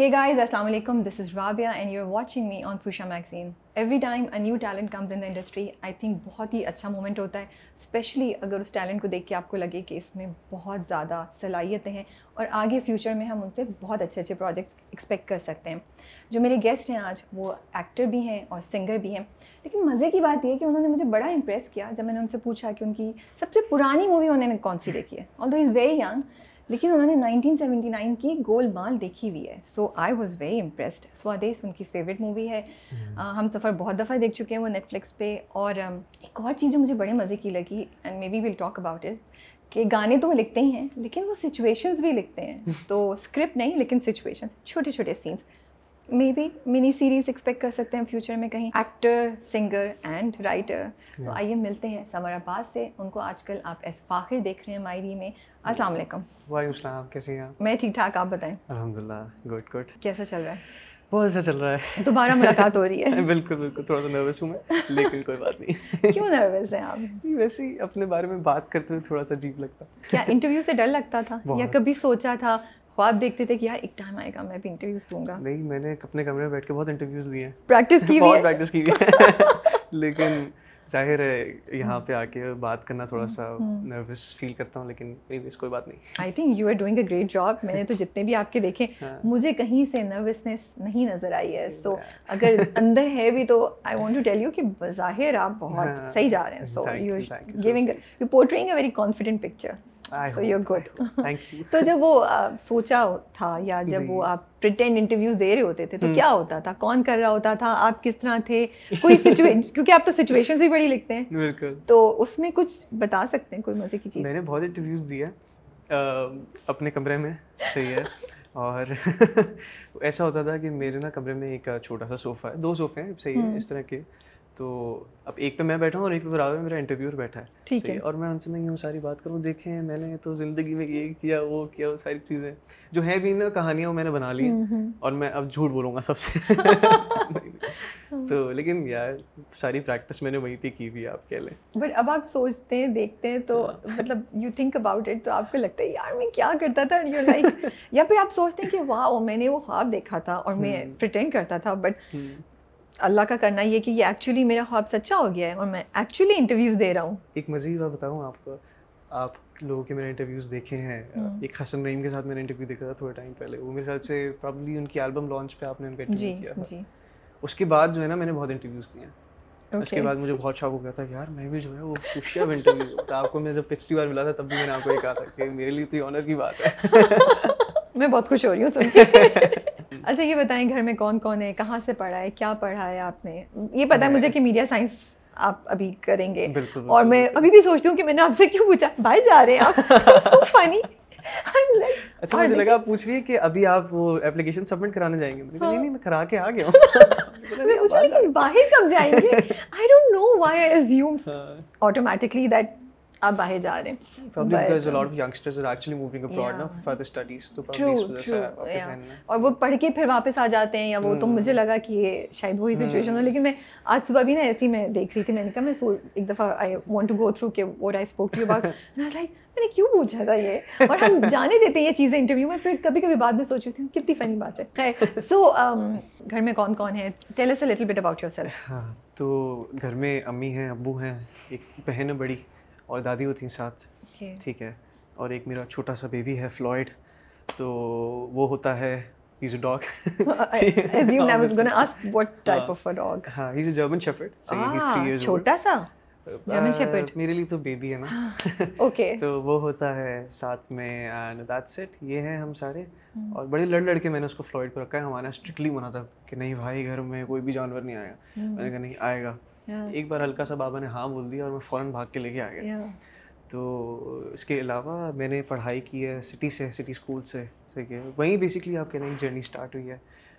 ہے گائیز السلام علیکم this is is and you are watching me on Fuchsia magazine every time a new talent comes in the industry I think بہت ہی اچھا moment ہوتا ہے اسپیشلی اگر اس ٹیلنٹ کو دیکھ کے آپ کو لگے کہ اس میں بہت زیادہ صلاحیتیں ہیں اور آگے فیوچر میں ہم ان سے بہت اچھے اچھے پروجیکٹس ایکسپیکٹ کر سکتے ہیں جو میرے گیسٹ ہیں آج وہ ایکٹر بھی ہیں اور سنگر بھی ہیں لیکن مزے کی بات یہ ہے کہ انہوں نے مجھے بڑا امپریس کیا جب میں نے ان سے پوچھا کہ ان کی سب سے پرانی مووی انہوں نے کون سی دیکھی ہے all though is very young لیکن انہوں نے 1979 کی گول مال دیکھی ہوئی ہے۔ So I was very impressed Swades ان کی فیوریٹ مووی ہے ہم سفر بہت دفعہ دیکھ چکے ہیں وہ نیٹ فلکس پہ اور um, ایک اور چیز جو مجھے بڑے مزے کی لگی and maybe we'll talk about it کہ گانے تو وہ لکھتے ہی ہیں لیکن وہ سچویشنز بھی لکھتے ہیں۔ تو اسکرپٹ نہیں لیکن سچویشنس چھوٹے چھوٹے scenes maybe mini series expect کر سکتے ہیں فیوچر میں کہیں ایکٹر سنگر اینڈ رائٹر تو آئیے ملتے ہیں سمر عباس سے ان کو آج کل آپ ایس فاخر دیکھ رہے ہیں مائری میں السلام علیکم وعلیکم السلام کیسے ہیں میں ٹھیک ٹھاک آپ بتائیں الحمد للہ گڈ گڈ کیسا چل رہا ہے بہت اچھا چل رہا ہے دوبارہ ملاقات ہو رہی ہے بالکل بالکل تھوڑا سا نروس ہوں میں لیکن کوئی بات نہیں کیوں نروس ہیں آپ ویسے ہی اپنے بارے میں بات کرتے ہوئے تھوڑا سا عجیب لگتا کیا انٹرویو سے ڈر لگتا تھا یا کبھی سوچا تھا خواب دیکھتے تھے کہ یار ایک ٹائم آئے گا میں بھی انٹرویوز دوں گا۔ نہیں میں نے اپنے کمرے میں بیٹھ کے بہت انٹرویوز دیے۔ ہیں پریکٹس کی بہت پریکٹس کی لیکن ظاہر ہے یہاں پہ آ کے بات کرنا تھوڑا سا نروس فیل کرتا ہوں لیکن کوئی بات نہیں۔ I think you are doing a great job میں نے تو جتنے بھی آپ کے دیکھے ہاں۔ مجھے کہیں سے نروسنیس نہیں نظر آئی ہے۔ سو اگر اندر ہے بھی تو I want to tell you کہ ظاہر آپ بہت ہاں۔ صحیح جا رہے ہیں۔ So you giving you portraying a very confident picture تو جب وہ سوچا تھا یا جب وہ آپ پریٹینڈ انٹرویوز دے رہے ہوتے تھے تو کیا ہوتا تھا کون کر رہا ہوتا تھا آپ کس طرح تھے کوئی کیونکہ آپ تو سچویشن بھی بڑی لکھتے ہیں بالکل تو اس میں کچھ بتا سکتے ہیں کوئی مزے کی چیز میں نے بہت انٹرویوز دیا اپنے کمرے میں صحیح ہے اور ایسا ہوتا تھا کہ میرے نا کمرے میں ایک چھوٹا سا صوفہ ہے دو صوفے ہیں صحیح ہے اس طرح کے تو اب ایک پہ میں بیٹھا ہوں اور ایک پہ برابر میرا انٹرویور بیٹھا ہے۔ ٹھیک ہے۔ اور میں ان سے میں یوں ساری بات کروں۔ دیکھیں میں نے تو زندگی میں یہ کیا وہ کیا وہ ساری چیزیں جو ہیں بھی نا کہانیاں وہ میں نے بنا لی ہیں اور میں اب جھوٹ بولوں گا سب سے۔ تو لیکن یار ساری پریکٹس میں نے وہیں پہ کی ہوئی آپ کہہ لیں۔ بٹ اب آپ سوچتے ہیں دیکھتے ہیں تو ہاں۔ مطلب یو تھنک اباؤٹ اٹ تو آپ کو لگتا ہے یار میں کیا کرتا تھا؟ یو لائک یا پھر آپ سوچتے ہیں کہ واہ میں نے وہ خواب دیکھا تھا اور میں پرٹینڈ کرتا تھا بٹ اللہ کا کرنا یہ کہ یہ ایکچولی میرا خواب سچا ہو گیا ہے اور میں ایکچولی انٹرویوز دے رہا ہوں۔ ایک مزید بات بتاؤں آپ کو۔ آپ لوگوں کے میں نے انٹرویوز دیکھے ہیں۔ ایک حسن رحیم کے ساتھ میں نے انٹرویو دیکھا تھا تھوڑے ٹائم پہلے۔ وہ میرے خیال سے پرابلی ان کی البم لانچ پہ آپ نے ان کا انٹرویو جی، کیا تھا۔ جی۔ اس کے بعد جو ہے نا میں نے بہت انٹرویوز دیے۔ ہیں اس کے بعد مجھے بہت شوق ہو گیا تھا کہ یار میں بھی جو ہے وہ خوشی اب انٹرویو آپ کو میں جب پچھلی بار ملا تھا تب بھی میں نے آپ کو یہ کہا تھا کہ میرے لیے تو یہ آنر کی بات ہے۔ میں بہت خوش ہو رہی ہوں سن کے۔ اچھا یہ بتائیں گھر میں کون کون ہے؟ کہاں سے پڑھا ہے؟ کیا پڑھا ہے آپ نے؟ یہ پتا ہے مجھے کہ میڈیا سائنس آپ ابھی کریں گے۔ اور میں ابھی بھی سوچتی ہوں کہ میں نے آپ سے کیوں پوچھا؟ بھائی جا رہے ہیں آپ۔ فنی اچھا مجھے لگا آپ پوچھ رہی ہے کہ ابھی آپ وہ اپلیکیشن سبمٹ کرانے جائیں گے۔ نہیں نہیں میں کرا کے آ گیا ہوں۔ میں باہر کب جائیں گے؟ I don't know why I automatically that اب باہر جا رہے ہیں. Um, اور وہ پڑھ کے پھر واپس آ جاتے ہیں یا وہ تو مجھے hmm. لگا کہ شاید وہی hmm. سچویشن ہو لیکن میں آج صبح بھی نا ایسی میں دیکھ رہی تھی میں نے کہا میں ایک دفعہ I want to go through کہ what I spoke to about میں نے کیوں پوچھا تھا یہ؟ اور ہم جانے دیتے ہیں یہ چیزیں انٹرویو میں پھر کبھی کبھی بعد میں سوچ رہی تھی کتنی فنی بات ہے۔ خیر سو um, گھر میں کون کون ہے؟ Tell us little bit about yourself ہاں تو گھر میں امی ہیں ابو ہیں ایک بہن ہے بڑی۔ اور دادی ہوتی ہیں ساتھ۔ ٹھیک ہے۔ اور ایک میرا چھوٹا سا بیبی ہے فلوئڈ۔ تو وہ ہوتا ہے he's a dog. I assumed I was going to ask what type uh, of a dog. Uh, he's a German Shepherd. So ah, he's three years old. میرے لیے تو بیبی ہے نا۔ اوکے تو وہ ہوتا ہے ساتھ میں ہم سارے۔ اور بڑے لڑ لڑ کے میں نے اس کو فلوئڈ پہ رکھا ہے۔ ہمارا اسٹرکٹلی منع تھا کہ نہیں بھائی گھر میں کوئی بھی جانور نہیں آیا۔ گا میں نے کہا نہیں آئے گا۔ ایک بار ہلکا سا بابا نے ہاں بول دیا اور میں فوراً بھاگ کے لے کے آ گیا۔ تو اس کے علاوہ میں نے پڑھائی کی ہے سٹی سے سٹی اسکول سے ٹھیک ہے وہیں بیسکلی آپ کہہ رہے ہیں جرنی اسٹارٹ ہوئی ہے۔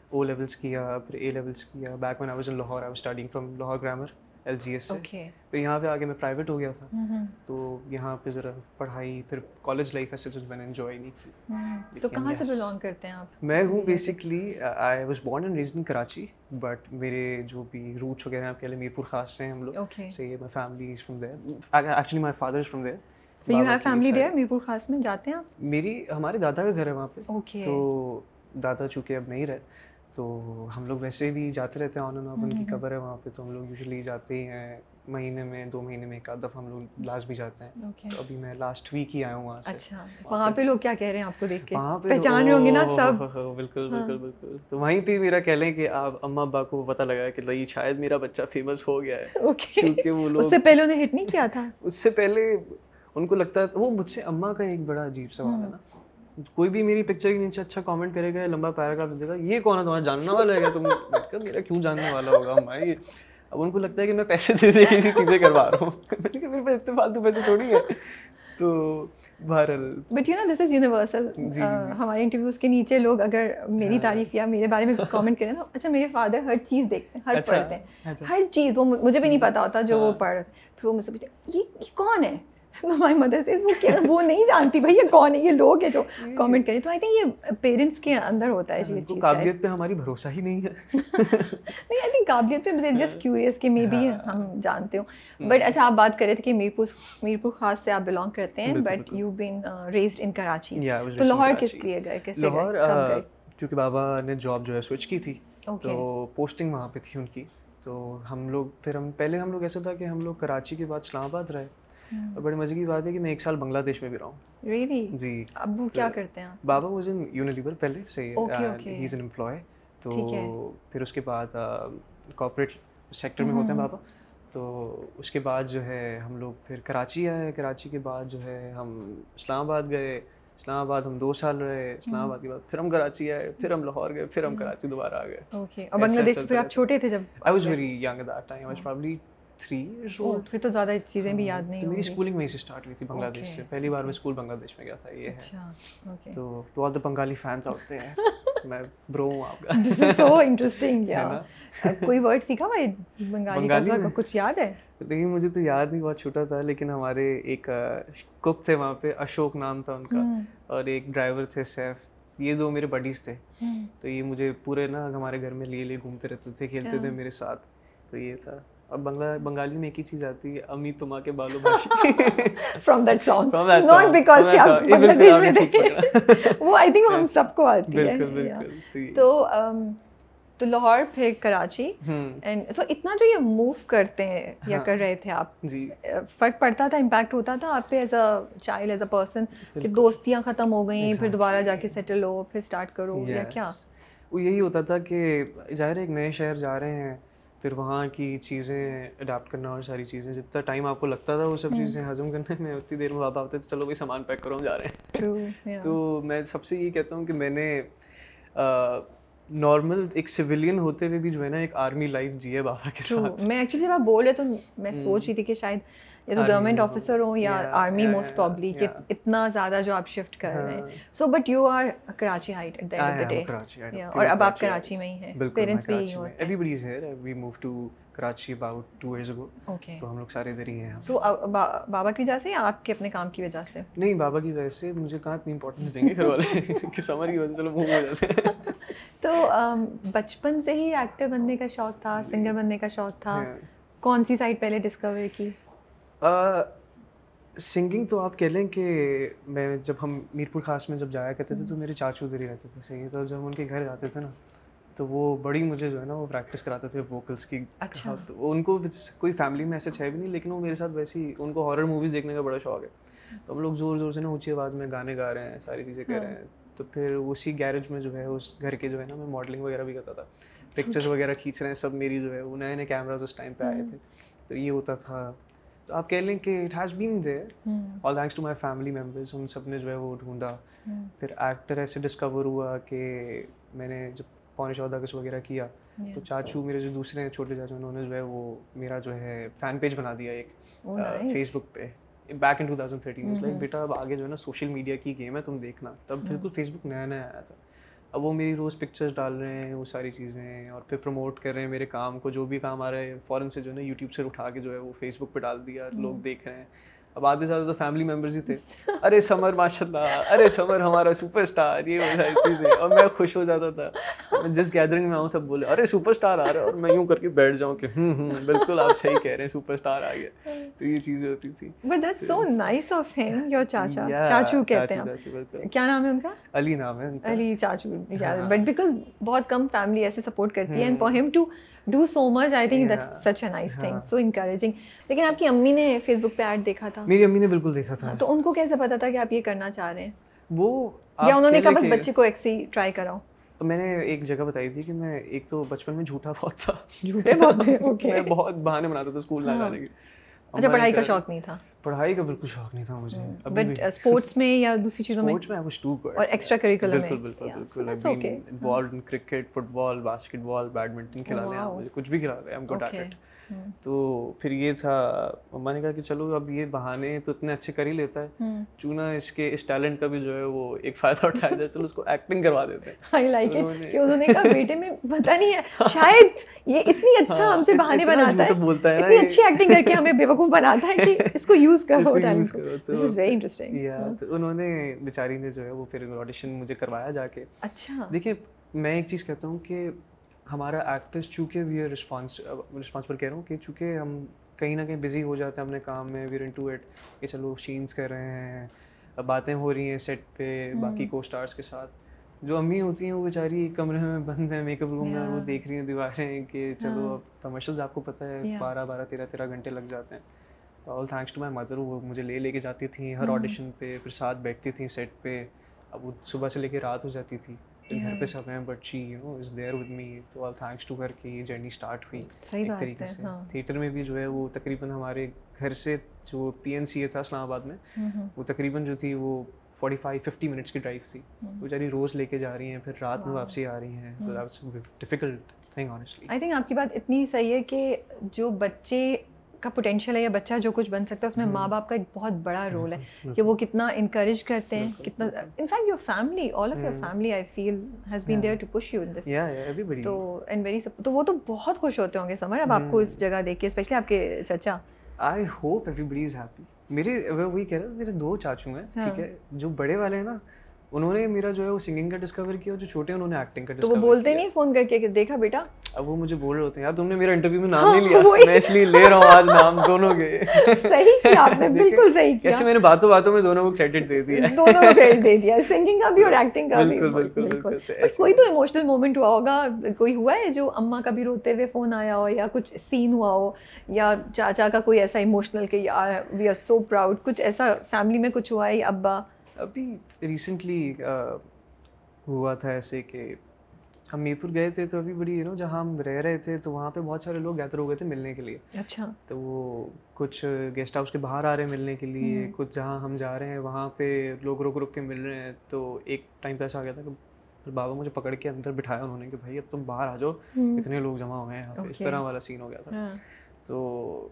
او لیولس کیا پھر اے لیولس کیا back when I was in Lahore I was starting from Lahore grammar L G S سے پھر یہاں پہ آگے میں پرائیویٹ ہو گیا تھا تو یہاں پہ ذرا پڑھائی پھر کالج لائف ایسے میں نے انجوائے نہیں کی تو کہاں سے بلانگ کرتے ہیں آپ میں ہوں basically I was born and raised Karachi but میرے جو بھی روٹس وغیرہ ہیں آپ کے لیے میرپور خاص سے ہم لوگ سے my family is from there actually my father is from there so you have family there Mirpur Khas میں جاتے ہیں آپ میری ہمارے دادا کا گھر ہے وہاں پہ تو دادا چونکہ اب نہیں رہے تو ہم لوگ ویسے بھی جاتے رہتے ہیں آن اینڈ آف ان کی قبر ہے وہاں پہ تو ہم لوگ یوزلی جاتے ہی ہیں۔ مہینے میں دو مہینے میں ایک آدھ دفعہ ہم لوگ لاس بھی جاتے ہیں۔ تو ابھی میں لاسٹ ویک ہی آیا ہوں وہاں سے۔ اچھا وہاں پہ لوگ کیا کہہ رہے ہیں آپ کو دیکھ کے؟ وہاں پہ پہچان رہے ہوں گے نا سب۔ بالکل بالکل بالکل۔ تو وہیں پہ میرا کہہ لیں کہ آپ اما ابا کو پتہ لگا کہ نہیں شاید میرا بچہ فیمس ہو گیا ہے۔ کیونکہ وہ لوگ اس سے پہلے انہیں ہٹ نہیں کیا تھا؟ اس سے پہلے ان کو لگتا ہے وہ مجھ سے اما کا ایک بڑا عجیب سوال ہے نا۔ کوئی بھی میری پکچر کے نیچے اچھا کامنٹ کرے گا لمبا پیراگراف دے گا یہ کون ہے؟ تمہارا جاننے والا ہے تم؟ میرا کیوں جاننے والا ہوگا ہمارا اب ان کو لگتا ہے کہ میں پیسے دے دے کسی چیزیں کروا رہا ہوں۔ میرے پاس اتنے فالتو پیسے تھوڑی ہے تو بہرحال۔ بٹ یو نا دس از یونیورسل ہمارے انٹرویوز کے نیچے لوگ اگر میری ہاں۔ تعریف یا میرے بارے میں کامنٹ کریں نا اچھا میرے فادر ہر چیز دیکھتے ہیں ہر اچھا، پڑھتے ہیں۔ اچھا۔ ہر چیز وہ مجھے بھی نہیں پتا ہوتا جو وہ ہاں۔ پڑھ پھر وہ مجھ سے پوچھتے یہ کون ہے؟ ہماری مدر سے وہ کیا وہ نہیں جانتی بھائی یہ کون ہے؟ یہ لوگ ہیں جو کامنٹ کریں تو آئی تھنک یہ پیرنٹس کے اندر ہوتا ہے یہ چیز قابلیت پہ ہماری بھروسہ ہی نہیں ہے۔ نہیں آئی تھنک قابلیت پہ جسٹ کیوریس کہ مے بی ہم جانتے ہوں۔ بٹ اچھا آپ بات کر رہے تھے کہ میرپور میرپور خاص سے آپ بلانگ کرتے ہیں but you been raised in Karachi تو لاہور کس لیے گئے؟ کیسے گئے؟ کیونکہ بابا نے جاب جو ہے سوئچ کی تھی تو پوسٹنگ وہاں پہ تھی ان کی۔ تو ہم لوگ پھر ہم پہلے ہم لوگ ایسا تھا کہ ہم لوگ کراچی کے بعد اسلام آباد رہے۔ اور بڑے مزے کی بات ہے کہ میں ایک سال بنگلہ دیش میں بھی رہا ہوں۔ جی۔ ابو کیا کرتے ہیں بابا واز ان یونیلیور پہلے سے ہی از این امپلائے تو پھر اس کے بعد کارپوریٹ سیکٹر میں ہوتے ہیں بابا۔ تو اس کے بعد جو ہے ہم لوگ پھر کراچی آئے۔ کراچی کے بعد جو ہے ہم اسلام آباد گئے۔ اسلام آباد ہم دو سال رہے۔ اسلام آباد کے بعد پھر ہم کراچی آئے۔ پھر ہم لاہور گئے۔ پھر ہم کراچی دوبارہ آ گئے۔ اور بنگلہ دیش پھر آپ چھوٹے تھے جب I was very young at that time I was probably three years old پھر تو زیادہ چیزیں بھی یاد نہیں میری اسکولنگ وہیں سے اسٹارٹ ہوئی تھی بنگلہ دیش سے۔ پہلی بار میں اسکول بنگلہ دیش میں گیا تھا یہ ہے۔ اچھا تو to all the Bengali fans ہوتے ہیں میں برو ہوں آپ کا۔ دس از سو انٹرسٹنگ یا کوئی ورڈ سیکھا بنگالی کا؟ کچھ یاد ہے؟ لیکن مجھے تو یاد نہیں بہت چھوٹا تھا لیکن ہمارے ایک کک تھے وہاں پہ اشوک نام تھا ان کا۔ اور ایک ڈرائیور تھے سیف۔ یہ دو میرے بڈیز تھے۔ تو یہ مجھے پورے نا ہمارے گھر میں لیے لیے گھومتے رہتے تھے کھیلتے تھے میرے ساتھ۔ تو یہ تھا۔ اور بنگلہ بنگالی میں ایک ہی چیز آتی ہے امی تما کے بالو بھاشی from that song not because کہ آپ بنگلہ دیش میں تھے وہ آئی تھنک ہم سب کو آتی ہے۔ بالکل بالکل تو تو لاہور پھر کراچی۔ اینڈ تو اتنا جو یہ موو کرتے ہیں یا کر رہے تھے آپ جی۔ فرق پڑتا تھا امپیکٹ ہوتا تھا آپ پہ as a child as a person کہ دوستیاں ختم ہو گئیں پھر دوبارہ جا کے سیٹل ہو پھر اسٹارٹ کرو یا کیا؟ وہ یہی ہوتا تھا کہ ظاہر ایک نئے شہر جا رہے ہیں۔ پھر وہاں کی چیزیں اڈاپٹ کرنا اور ساری چیزیں جتنا ٹائم آپ کو لگتا تھا وہ سب چیزیں ہضم کرنے میں اتنی دیر میں بابا آتے تھے چلو بھائی سامان پیک کرو جا رہے ہیں۔ تو میں سب سے یہ کہتا ہوں کہ میں نے نارمل ایک سویلین ہوتے ہوئے بھی جو ہے نا ایک آرمی لائف جی ہے بابا کے ساتھ۔ میں ایکچولی جب آپ بول رہے تو میں سوچ رہی تھی کہ شاید یا تو گورنمنٹ آفیسر ہوں یا آرمی موسٹ پرابلی کہ اتنا زیادہ جو آپ شفٹ کر رہے ہیں so but you are Karachiite at the end of the day اور اب آپ کراچی میں ہی ہیں پیرنٹس بھی یہی ہوتے ہیں everybody is here we move to Karachi about two years ago تو ہم لوگ سارے ادھر ہی ہیں سو بابا کی وجہ سے یا آپ کے اپنے کام کی وجہ سے نہیں بابا کی وجہ سے مجھے کہاں اتنی دیں گے گھر والے کہ سمر کی وجہ سے موو ہو جاتے ہیں تو بچپن سے ہی ایکٹر بننے کا شوق تھا سنگر بننے کا شوق تھا کون سی سائڈ پہلے ڈسکور کی سنگنگ تو آپ کہہ لیں کہ میں جب ہم میرپور خاص میں جب جایا کرتے تھے تو میرے چاچو ادھر ہی رہتے تھے صحیح تو جب ان کے گھر جاتے تھے نا تو وہ بڑی مجھے جو ہے نا وہ پریکٹس کراتے تھے ووکلس کی۔ اچھا۔ ان کو کوئی فیملی میں ایسے ہے بھی نہیں لیکن وہ میرے ساتھ ویسے ہی ان کو ہارر موویز دیکھنے کا بڑا شوق ہے۔ تو ہم لوگ زور زور سے نا اونچی آواز میں گانے گا رہے ہیں ساری چیزیں کر رہے ہیں۔ تو پھر اسی گیرج میں جو ہے اس گھر کے جو ہے نا میں ماڈلنگ وغیرہ بھی کرتا تھا۔ پکچرس وغیرہ کھینچ رہے ہیں سب میری جو ہے وہ نئے نئے کیمراز اس ٹائم پہ آئے تھے۔ تو یہ ہوتا تھا۔ تو آپ کہہ لیں کہ it has been there all thanks to my family members ان سب نے جو ہے وہ ڈھونڈا۔ پھر ایکٹر ایسے ڈسکور ہوا کہ میں نے جب پونے چودہ اگست وغیرہ کیا تو چاچو میرے جو دوسرے چھوٹے چاچو انہوں نے جو ہے وہ میرا جو ہے فین پیج بنا دیا ایک فیس بک پہ۔ Back in two thousand thirteen like بیٹا اب آگے جو ہے نا سوشل میڈیا کی گیم ہے تم دیکھنا۔ تب بالکل فیس بک نیا نیا آیا تھا۔ اب وہ میری روز پکچرس ڈال رہے ہیں وہ ساری چیزیں اور پھر پروموٹ کر رہے ہیں میرے کام کو جو بھی کام آ رہا ہے فوراً سے جو ہے نا یوٹیوب سے اٹھا کے جو ہے وہ فیس بک پہ ڈال دیا لوگ دیکھ رہے ہیں۔ اب آتے زیادہ تو فیملی ممبرز ہی تھے۔ ارے سمر ماشاء اللہ ارے سمر ہمارا سپر اسٹار یہ وہ ساری چیزیں۔ اور میں خوش ہو جاتا تھا۔ جس گیدرنگ میں آؤں سب بولے ارے سپر اسٹار آ رہا ہے۔ اور میں یوں کر کے بیٹھ جاؤں کہ ہوں ہوں بالکل آپ صحیح کہہ رہے ہیں سپر اسٹار آ گیا۔ تو یہ چیزیں ہوتی تھی but that's so nice of them your چاچا چاچو کہتے ہیں۔ کیا نام ہے ان کا؟ علی نام ہے علی چاچو بٹ بیکاز بہت کم فیملی ایسے سپورٹ کرتی ہے and for them to do so much I think that such a nice thing so encouraging لیکن آپ کی امی نے فیس بک پہ ایڈ دیکھا تھا میری امی نے بالکل دیکھا تھا تو ان کو کیسے پتا تھا کہ آپ یہ کرنا چاہ رہے ہیں وہ یا انہوں نے کہا بس بچے کو ایکسی ٹرائی کراؤ میں نے ایک جگہ بتائی تھی کہ میں ایک تو بچپن میں جھوٹا بہت تھا جھوٹے بہت تھے میں بہت بہانے بناتا تھا اسکول نہ جانے کے اچھا پڑھائی کا شوق نہیں تھا۔ پڑھائی کا بالکل شوق نہیں تھا مجھے بٹ اسپورٹس میں یا دوسری چیزوں میں؟ میں ٹو اور ایکسٹرا کریکولر میں؟ بالکل بالکل. بالکل involved in cricket football basketball badminton کھلا لیا مجھے کچھ بھی کھلا لیا ایم گڈ ایٹ اٹ تو پھر یہ تھا مما نے کہا کہ چلو اب یہ بہانے تو اتنے اچھے کر ہی لیتا ہے۔ چونا اس کے اس ٹیلنٹ کا بھی جو ہے وہ ایک فائدہ اٹھایا جائے چلو اس کو ایکٹنگ کروا دیتے ہیں۔ آئی لائک اٹ کہ انہوں نے کہا بیٹے میں پتہ نہیں ہے شاید یہ اتنی اچھا ہم سے بہانے بناتا ہے بولتا ہے اتنی اچھی ایکٹنگ کر کے ہمیں بیوقوف بناتا ہے کہ اس کو یوز کرو ٹیلنٹ کو دس از ویری انٹرسٹنگ یا تو انہوں نے بیچاری نے جو ہے وہ پھر آڈیشن مجھے کروایا جا کے۔ اچھا۔ دیکھیے میں ایک چیز کہتا ہوں کہ ہمارا ایکٹرس چونکہ وی آر رسپانس رسپانسبل کہہ رہا ہوں کہ چونکہ ہم کہیں نہ کہیں بزی ہو جاتے ہیں اپنے کام میں ویر ان ٹو ایٹ کہ چلو شینس کر رہے ہیں باتیں ہو رہی ہیں سیٹ پہ باقی کو اسٹارس کے ساتھ۔ جو امی ہوتی ہیں وہ بیچاری کمرے میں بند ہیں میک اپ روم میں وہ دیکھ رہی ہیں دیواریں کہ چلو اب کمرشلز آپ کو پتہ ہے بارہ بارہ تیرہ تیرہ گھنٹے لگ جاتے ہیں۔ All thanks to my mother وہ مجھے لے لے کے جاتی تھیں ہر آڈیشن پہ پھر ساتھ بیٹھتی تھیں سیٹ پہ۔ اب وہ صبح سے لے کے رات ہو جاتی تھی۔ گھر پہ سب ہیں but she you know is there with me تو آل تھینکس ٹو کر کے یہ جرنی اسٹارٹ ہوئی ایک طریقے سے۔ تھیٹر میں بھی جو ہے وہ تقریباً ہمارے گھر سے جو پی این سی اے تھا اسلام آباد میں وہ تقریباً جو تھی وہ فورٹی فائیو ففٹی منٹس کی ڈرائیو تھی۔ وہ بیچاری روز لے کے جا رہی ہیں پھر رات میں واپسی آ رہی ہیں۔ Difficult thing honestly I think آپ کی بات اتنی صحیح ہے کہ جو بچے کا پوٹینشیل ہے یا بچہ جو کچھ بن سکتا ہے اس میں ماں باپ کا ایک بہت بڑا رول ہے کہ وہ کتنا انکریج کرتے ہیں کتنا in fact your family all of your family I feel has been there to push you in this تو اینڈ ویری تو وہ تو بہت خوش ہوتے ہوں گے سمر۔ اب آپ کو اس جگہ دیکھ کے اسپیشلی آپ کے چچا۔ I hope everybody is happy میرے وہی کہہ رہا میرے دو چاچو ہیں ٹھیک ہے؟ جو بڑے والے ہیں نا انہوں نے میرا جو ہے وہ سنگنگ کا ڈسکور کیا جو چھوٹے انہوں نے ایکٹنگ کا تو وہ بولتے نہیں فون کر کے کہ دیکھا بیٹا۔ اب وہ مجھے بول رہے ہوتے ہیں یار تم نے میرا انٹرویو میں نام نہیں لیا۔ میں اس لیے لے رہا ہوں آج نام دونوں کے۔ صحیح کیا آپ نے بالکل صحیح کیا۔ ایسے میں نے باتوں باتوں میں دونوں کو کریڈٹ دے دیا۔ دونوں کو کریڈٹ دے دیا۔ سنگنگ کا بھی اور ایکٹنگ کا بھی۔ بالکل بالکل کوئی تو ایموشنل مومنٹ ہوا ہوگا۔ کوئی ہوا ہے جو اما کا بھی روتے ہوئے فون آیا ہو یا کچھ سین ہوا ہو یا چاچا کا کوئی ایسا ایموشنل کہ یار وی آر سو پراؤڈ کچھ ایسا فیملی میں کچھ ہوا ہے ابا؟ ابھی ریسنٹلی ہوا تھا ایسے کہ ہم میرپور گئے تھے تو ابھی بڑی یو نو جہاں ہم رہ رہے تھے تو وہاں پہ بہت سارے لوگ گیدر ہو گئے تھے ملنے کے لیے۔ اچھا۔ تو وہ کچھ گیسٹ ہاؤس کے باہر آ رہے ہیں ملنے کے لیے کچھ جہاں ہم جا رہے ہیں وہاں پہ لوگ رک رک کے مل رہے ہیں۔ تو ایک ٹائم پہ ایسا آ گیا تھا کہ بابا مجھے پکڑ کے اندر بٹھایا انہوں نے کہ بھائی اب تم باہر آ جاؤ اتنے لوگ جمع ہو گئے ہیں یہاں پہ۔ اس طرح والا سین ہو گیا تھا۔ تو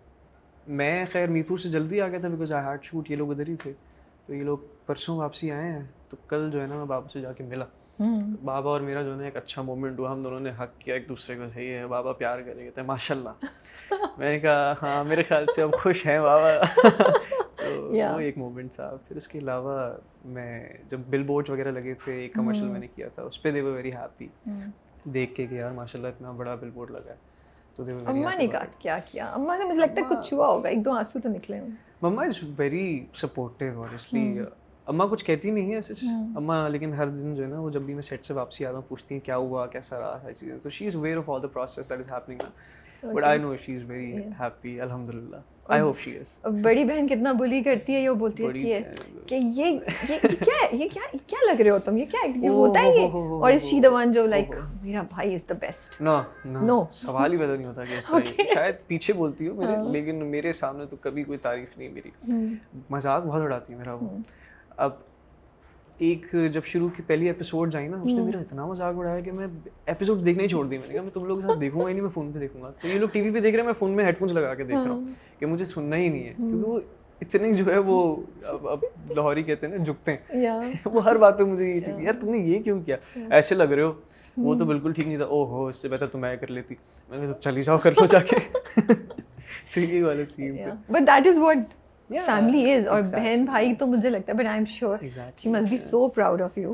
میں خیر میرپور سے جلدی آ گیا تھا بیکاز آئی ہارڈ شوٹ یہ لوگ ادھر ہی تھے۔ تو یہ لوگ پرسوں واپسی آئے ہیں تو کل جو ہے نا میں بابا سے جا کے ملا۔ بابا اور میرا جو ہے ایک اچھا مومنٹ ہوا ہم دونوں نے حق کیا ایک دوسرے کو صحیح ہے بابا پیار کرے کہتے ہیں ماشاء اللہ میں نے کہا ہاں میرے خیال سے اب خوش ہیں بابا۔ تو وہ ایک مومنٹ تھا۔ پھر اس کے علاوہ میں جب بل بورڈ وغیرہ لگے تھے ایک کمرشل میں نے کیا تھا اس پہ دے وہ ویری ہیپی دیکھ کے کہ یار ماشاء اللہ اتنا بڑا بل بورڈ لگا ہے۔ تو اماں نے کہا کیا کیا؟ اماں سے مجھے لگتا ہے کچھ ہوا ہوگا ایک دو آنسو تو نکلے ہوں۔ Mumma is very supportive honestly اماں کچھ کہتی نہیں ہے ایسے. اماں لیکن ہر دن جو ہے نا وہ جب بھی میں سیٹ سے واپسی آتا ہوں پوچھتی ہیں کیا ہوا کیسا رہا ساری چیزیں. تو she is aware of all the process that is happening but I know she is very happy الحمد للہ آئی ہوپ شی از بڑی بہن کتنا بلی کرتی ہے یہ بولتی رہتی ہے۔ کہ یہ یہ کیا ہے یہ کیا کیا لگ رہے ہو تم؟ یہ کیا یہ ہوتا ہے یہ؟ اور از شی دا ون جو لائک میرا بھائی is the best no no سوال ہی پیدا نہیں ہوتا کہ اس طرح شاید پیچھے بولتی ہو میرے لیکن میرے سامنے تو کبھی کوئی تعریف نہیں میری۔ مذاق بہت اڑاتی ہے میرا وہ۔ اب ایک جب شروع کی پہلی ایپیسوڈ آئی نا اس نے میرا اتنا مذاق اڑایا کہ میں ایپیسوڈ دیکھنا ہی چھوڑ دی۔ میں نے کہا میں تم لوگوں کے ساتھ دیکھوں گا ہی نہیں میں فون پہ دیکھوں گا۔ تو یہ لوگ ٹی وی پہ دیکھ رہے ہیں میں فون میں ہیڈ فونس لگا کے دیکھ رہا ہوں کہ مجھے سننا ہی نہیں ہے۔ کیونکہ وہ اتنے جو ہے وہ اب لاہوری کہتے ہیں نا جھکتے ہیں۔ وہ ہر بات پہ مجھے یہ چاہیے یار تم نے یہ کیوں کیا؟ ایسے لگ رہے ہو۔ وہ تو بالکل ٹھیک نہیں تھا۔ او ہو اس سے بہتر تم میں کر لیتی۔ میں نے چلی جاؤ کر لو جا کے۔ But that is what family is اور بہن بھائی تو مجھے لگتا ہے but I am sure she must be so proud of you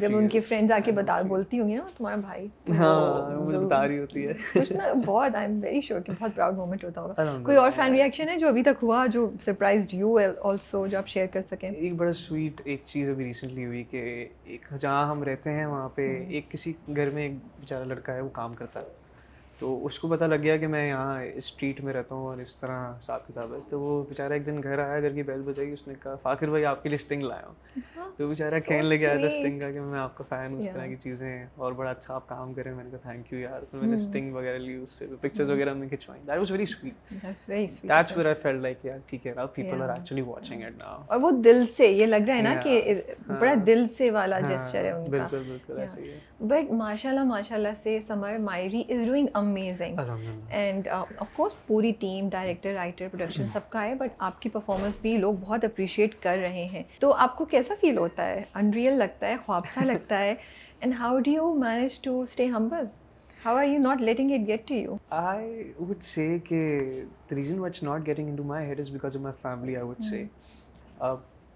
جب ان کی فرینڈز آ کے بتا بولتی ہوں گی نا تمہارا بھائی بتا رہی ہوتی ہے کچھ نا بہت آئی ایم ویری شیور کہ بہت پراؤڈ مومنٹ ہوتا ہوگا کوئی اور فین ریئیکشن ہے جو ابھی تک ہوا جو سرپرائزڈ یو آلسو جو آپ شیئر کر سکیں ایک بڑا سویٹ ایک چیز ابھی ریسنٹلی ہوئی کہ ایک جہاں ہم رہتے ہیں وہاں پہ ایک کسی گھر میں ایک بیچارہ لڑکا ہے وہ کام کرتا ہے تو اس کو پتہ لگ گیا کہ میں یہاں اسٹریٹ میں رہتا ہوں اور اس طرح حساب کتاب ہے۔ تو وہ بیچارہ ایک دن گھر آیا گھر کی بیل بجائی اس نے کہا فاخر بھائی آپ کے لیے اسٹنگ لایا ہوں. تو بیچارہ کہنے لے کے آیا تھا اسٹنگ کا کہ میں آپ کا فین اس طرح کی چیزیں اور بڑا اچھا آپ کام کریں۔ میں نے کہا تھینک یو یار تو میں نے اسٹنگ وغیرہ لی اس سے پکچرز وغیرہ ہم نے کھنچوائیں۔ That was very sweet that's where I felt like یار ٹھیک ہے people are actually watching it now اور وہ دل سے یہ لگ رہا ہے نا کہ بڑا دل سے والا جسچر ہے ان کا بالکل بالکل ایسے ہی ہے بٹ ماشاء اللہ ماشاء اللہ سے سمر مائری is doing amazing and of course پوری ٹیم ڈائریکٹر رائٹر پروڈکشن سب کا ہے بٹ آپ کی پرفارمنس بھی لوگ بہت اپریشیٹ کر رہے ہیں تو آپ کو کیسا فیل ہوتا ہے انریئل لگتا ہے خواب سا لگتا ہے and how do you manage to stay humble how are you not letting it get to you I would say کہ the reason which not getting into my head is because of my family I would say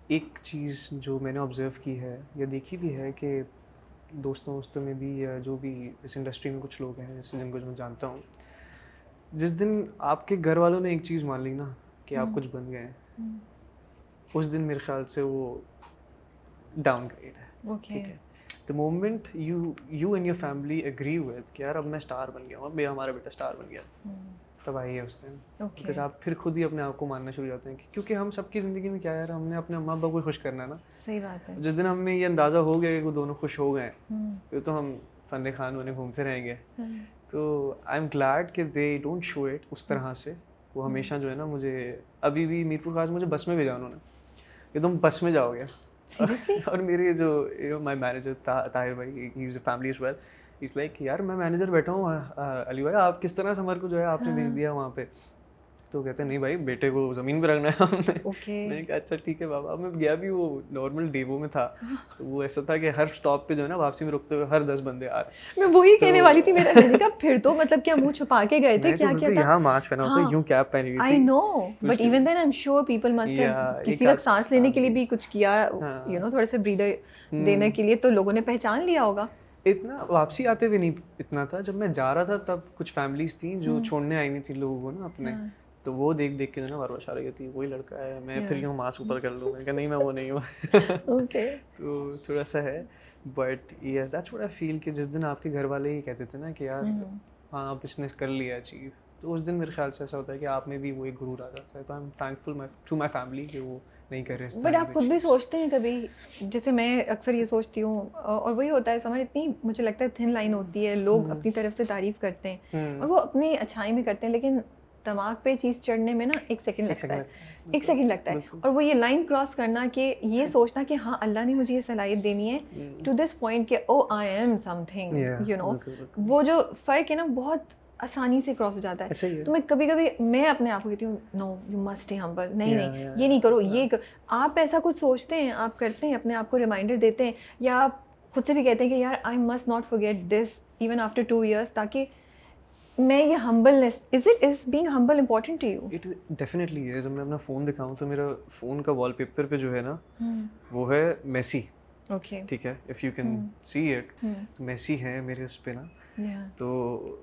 ایک چیز جو میں نے observe کی ہے یا دیکھی بھی ہے کہ دوستوں ووستوں میں بھی یا جو بھی جس انڈسٹری میں کچھ لوگ ہیں جیسے جن کو میں جانتا ہوں۔ جس دن آپ کے گھر والوں نے ایک چیز مان لی نا کہ آپ کچھ بن گئے۔ ہیں اس دن میرے خیال سے وہ ڈاؤن گریڈ ہے ٹھیک ہے۔ The moment you you and your family agree ہوئے کہ یار اب میں اسٹار بن گیا ہوں اب ہمارا بیٹا اسٹار بن گیا۔ تب آئی ہے اس دن۔ بکاز آپ پھر خود ہی اپنے آپ کو ماننا شروع ہوتے ہیں کیونکہ ہم سب کی زندگی میں کیا ہے ہم نے اپنے اماں ابا کو خوش کرنا ہے نا۔ صحیح بات ہے۔ جس دن ہمیں یہ اندازہ ہو گیا کہ وہ دونوں خوش ہو گئے پھر تو ہم فن خان بنے گھومتے رہیں گے۔ تو آئی ایم گلیڈ کہ دے ڈونٹ شو اٹ اس طرح سے۔ وہ ہمیشہ جو ہے نا مجھے ابھی بھی میر پور خاص مجھے بس میں بھیجا انہوں نے۔ کہ تم بس میں جاؤ گے۔ اور میرے جو مائی مینیجر طاہر بھائی is a family is well as like یار میں مینیجر بیٹھا ہوں علی بھائی آپ کس طرح سمر کو جو ہے آپ نے بھیج دیا وہاں پہ؟ تو کہتے ہیں نہیں بھائی بیٹے کو زمین پہ رکھنا ہے۔ ہم نے میں نے کہا اچھا ٹھیک ہے بابا۔ میں گیا بھی وہ نارمل ڈیبو میں تھا۔ تو وہ ایسا تھا کہ ہر اسٹاپ پہ جو ہے نا واپسی میں رکتے ہوئے ہر دس بندے آ رہے میں وہی کہنے والی تھی میرا کا پھر تو مطلب کیا منہ چھپا کے گئے تھے؟ کیا کیا تھا؟ یہاں ماسک پہنا ہوتا یوں کیپ پہنی ہوئی I know but even then I am sure people must have کسی وقت سانس لینے کے لیے بھی کچھ کیا یو نو تھوڑے سے بریدر دینے کے لیے تو لوگوں نے پہچان لیا ہوگا۔ اتنا واپسی آتے ہوئے نہیں اتنا تھا۔ جب میں جا رہا تھا تب کچھ فیملیز تھیں جو چھوڑنے آئی نہیں تھی لوگوں کو نا اپنے۔ تو وہ دیکھ دیکھ کے جو نا بار بار رہی ہوتی وہی لڑکا ہے میں پھر یوں ماسک اوپر کر لوں۔ میں کہ نہیں میں وہ نہیں ہوں۔ تو تھوڑا سا ہے۔ But yes that's what I feel کہ جس دن آپ کے گھر والے ہی کہتے تھے نا کہ یار ہاں۔ آپ اس نے کر لیا اچیو تو اس دن میرے خیال سے ایسا ہوتا ہے کہ آپ میں بھی وہ ایک غرور آ جاتا ہے۔ تو I am thankful to my family کہ وہ نہیں کر رہے بٹ آپ خود بھی سوچتے ہیں کبھی جیسے میں اکثر یہ سوچتی ہوں اور وہی ہوتا ہے سمجھ اتنی مجھے لگتا ہے تھن لائن ہوتی ہے لوگ اپنی طرف سے تعریف کرتے ہیں اور وہ اپنی اچھائی میں کرتے ہیں لیکن دماغ پہ چیز چڑھنے میں نا ایک سیکنڈ لگتا ہے۔ ایک سیکنڈ لگتا ہے۔ اور وہ یہ لائن کراس کرنا کہ یہ سوچنا کہ ہاں اللہ نے مجھے یہ صلاحیت دینی ہے ٹو دس پوائنٹ کہ او I am something you know وہ جو فرق ہے نا بہت آسانی سے کراس ہو جاتا ہے۔ تو میں کبھی کبھی میں اپنے آپ کو کہتی ہوں نو یو مسٹ ہمبل نہیں نہیں یہ نہیں کرو یہ آپ ایسا کچھ سوچتے ہیں آپ کرتے ہیں اپنے آپ کو ریمائنڈر دیتے ہیں یا آپ خود سے بھی کہتے ہیں کہ یار I must not forget this even after two years تاکہ میں یہ humbleness is it is being humble important to you it definitely ہے جب میں اپنا فون دکھاؤں تو میرا فون کا وال پیپر پہ جو ہے نا وہ ہے میسی اوکے ٹھیک ہے؟ If you can see it messy ہے میرے اس پہ نا۔ تو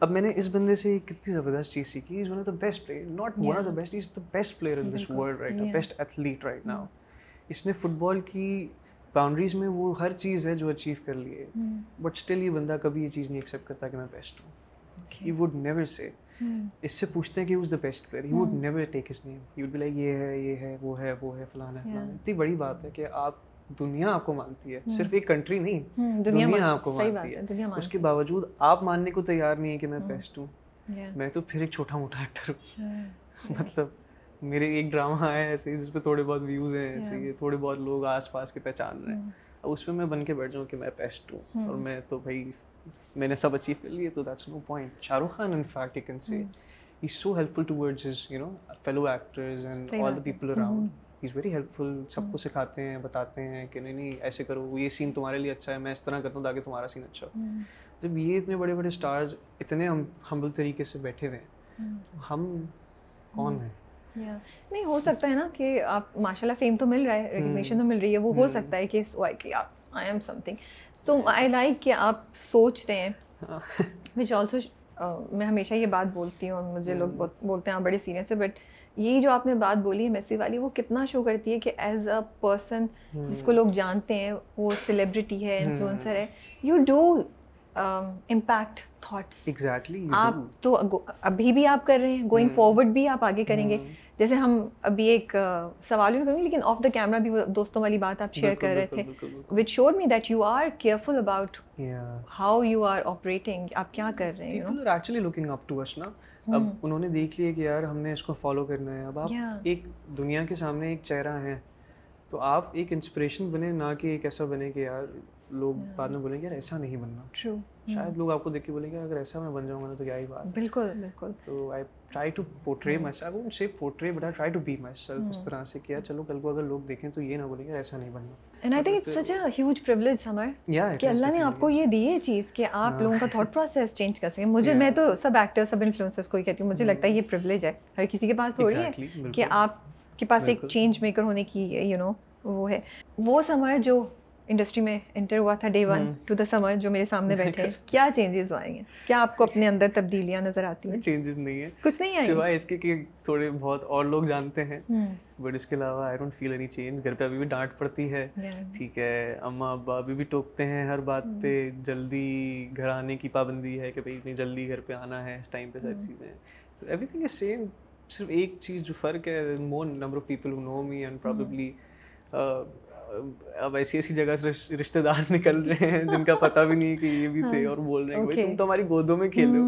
اب میں نے اس بندے سے کتنی زبردست چیز سیکھی is one of the best player not one of the best is the best player in this world right best athlete right now اس نے فٹ بال کی باؤنڈریز میں وہ ہر چیز ہے جو اچیو کر لی ہے بٹ اسٹل یہ بندہ کبھی یہ چیز نہیں ایکسیپٹ کرتا کہ میں بیسٹ ہوں۔ ہی ووڈ نیور سے اس سے پوچھتے ہیں کہ was the best player he would never take his name be like یہ ہے یہ ہے وہ ہے وہ ہے فلانا ہے فلانا اتنی بڑی بات ہے کہ آپ دنیا آپ کو مانتی ہے صرف ایک کنٹری نہیں دنیا آپ کو مانتی ہے اس کے باوجود آپ ماننے کو تیار نہیں ہے کہ میں بیسٹ ہوں۔ میں تو پھر ایک چھوٹا موٹا ایکٹر ہوں۔ مطلب میرے ایک ڈرامہ ہے ایسے جس پہ تھوڑے بہت ویوز ہیں ایسے تھوڑے بہت لوگ آس پاس کے پہچان رہے ہیں۔ اب اس پہ میں بن کے بیٹھ جاؤں کہ میں بیسٹ ہوں۔ اور میں تو بھائی میں نے سب اچیو کر لیے تو that's no point Shah Rukh Khan in fact you can he so helpful towards his you know fellow actors and all the people around he is very helpful سب کو سکھاتے ہیں بتاتے ہیں کہ نہیں نہیں ایسے کرو یہ سین تمہارے لیے اچھا ہے میں اس طرح کرتا ہوں تاکہ تمہارا سین اچھا ہو جب یہ اتنے بڑے بڑے اسٹارز اتنے ہمبل طریقے سے بیٹھے ہوئے ہیں ہم کون ہیں نہیں ہو سکتا ہے نا کہ آپ ماشاء اللہ فیم تو مل رہا ہے ریکگنیشن تو مل رہی ہے وہ ہو سکتا ہے کہ آئی ایم سم تھنگ تو آئی لائک کہ آپ سوچ رہے ہیں وچ آلسو میں ہمیشہ یہ بات بولتی ہوں اور مجھے لوگ بولتے ہیں بڑے سینئر سے بٹ یہ جو آپ نے بات بولی ہے میسی والی وہ کتنا شو کرتی ہے کہ ایز اے پرسن جس کو لوگ جانتے ہیں وہ سیلیبریٹی ہے انفلوئنسر ہے۔ You do impact thoughts exactly آپ تو ابھی بھی آپ کر رہے ہیں گوئنگ فارورڈ بھی آپ آگے کریں گے۔ جیسے ہم ابھی ایک سوال بھی کریں گے لیکن آف دا کیمرا بھی دوستوں والی بات آپ شیئر کر رہے تھے۔ Which sure me that you are careful about how you are operating آپ کیا کر رہے ہیں؟ نا اب انہوں نے دیکھ لیا کہ یار ہم نے اس کو فالو کرنا ہے۔ اب آپ ایک دنیا کے سامنے ایک چہرہ ہے تو آپ ایک انسپریشن بنے نہ کہ ایک ایسا بنے کہ یار لوگ بعد میں بولیں گے یار ایسا نہیں بننا۔ شاید لوگ آپ کو دیکھ کے بولیں گے اگر ایسا میں بن جاؤں گا تو کیا ہی بات۔ بالکل بالکل۔ تو I try to portray myself won't say portray but I try to be myself اس طرح سے کیا چلو کل کو اگر لوگ دیکھیں تو یہ نہ بولیں گے ایسا نہیں بننا and I think it's such a huge privilege Samar کہ اللہ نے آپ کو یہ دی ہے چیز کہ آپ۔ لوگوں کا تھاٹ پروسیس چینج کر سکیں مجھے میں تو سب ایکٹر سب انفلوئنسرس کو ہی کہتی ہوں مجھے لگتا ہے یہ پریویلیج ہے ہر کسی کے پاس تھوڑی ہے کہ آپ کے پاس ایک چینج میکر ہونے کی یو نو وہ ہے وہ سمر جو انڈسٹری میں انٹر ہوا تھا day one to the Samar جو میرے سامنے بیٹھے ہیں۔ کیا چینجز آئے ہیں؟ کیا آپ کو اپنے اندر تبدیلیاں نظر آتی ہیں؟ چینجز نہیں ہیں۔ کچھ نہیں آئی سوائے اس کے کہ تھوڑے بہت اور لوگ جانتے ہیں۔ بٹ اس کے علاوہ I don't feel any change گھر پہ ابھی بھی ڈانٹ پڑتی ہے۔ ٹھیک ہے۔ اما ابا ابھی بھی ٹوکتے ہیں ہر بات پہ۔ جلدی گھر آنے کی پابندی ہے کہ بھائی اتنی جلدی گھر پہ آنا ہے اس ٹائم پہ ساری چیزیں ایوری تھنگ از سیم صرف ایک چیز جو فرق ہے more number of people who know me and probably اب ایسی ایسی جگہ سے رشتے دار نکل رہے ہیں جن کا پتہ بھی نہیں کہ یہ بھی تھے اور بول رہے ہیں بھائی تم تو ہماری گودوں میں کھیلو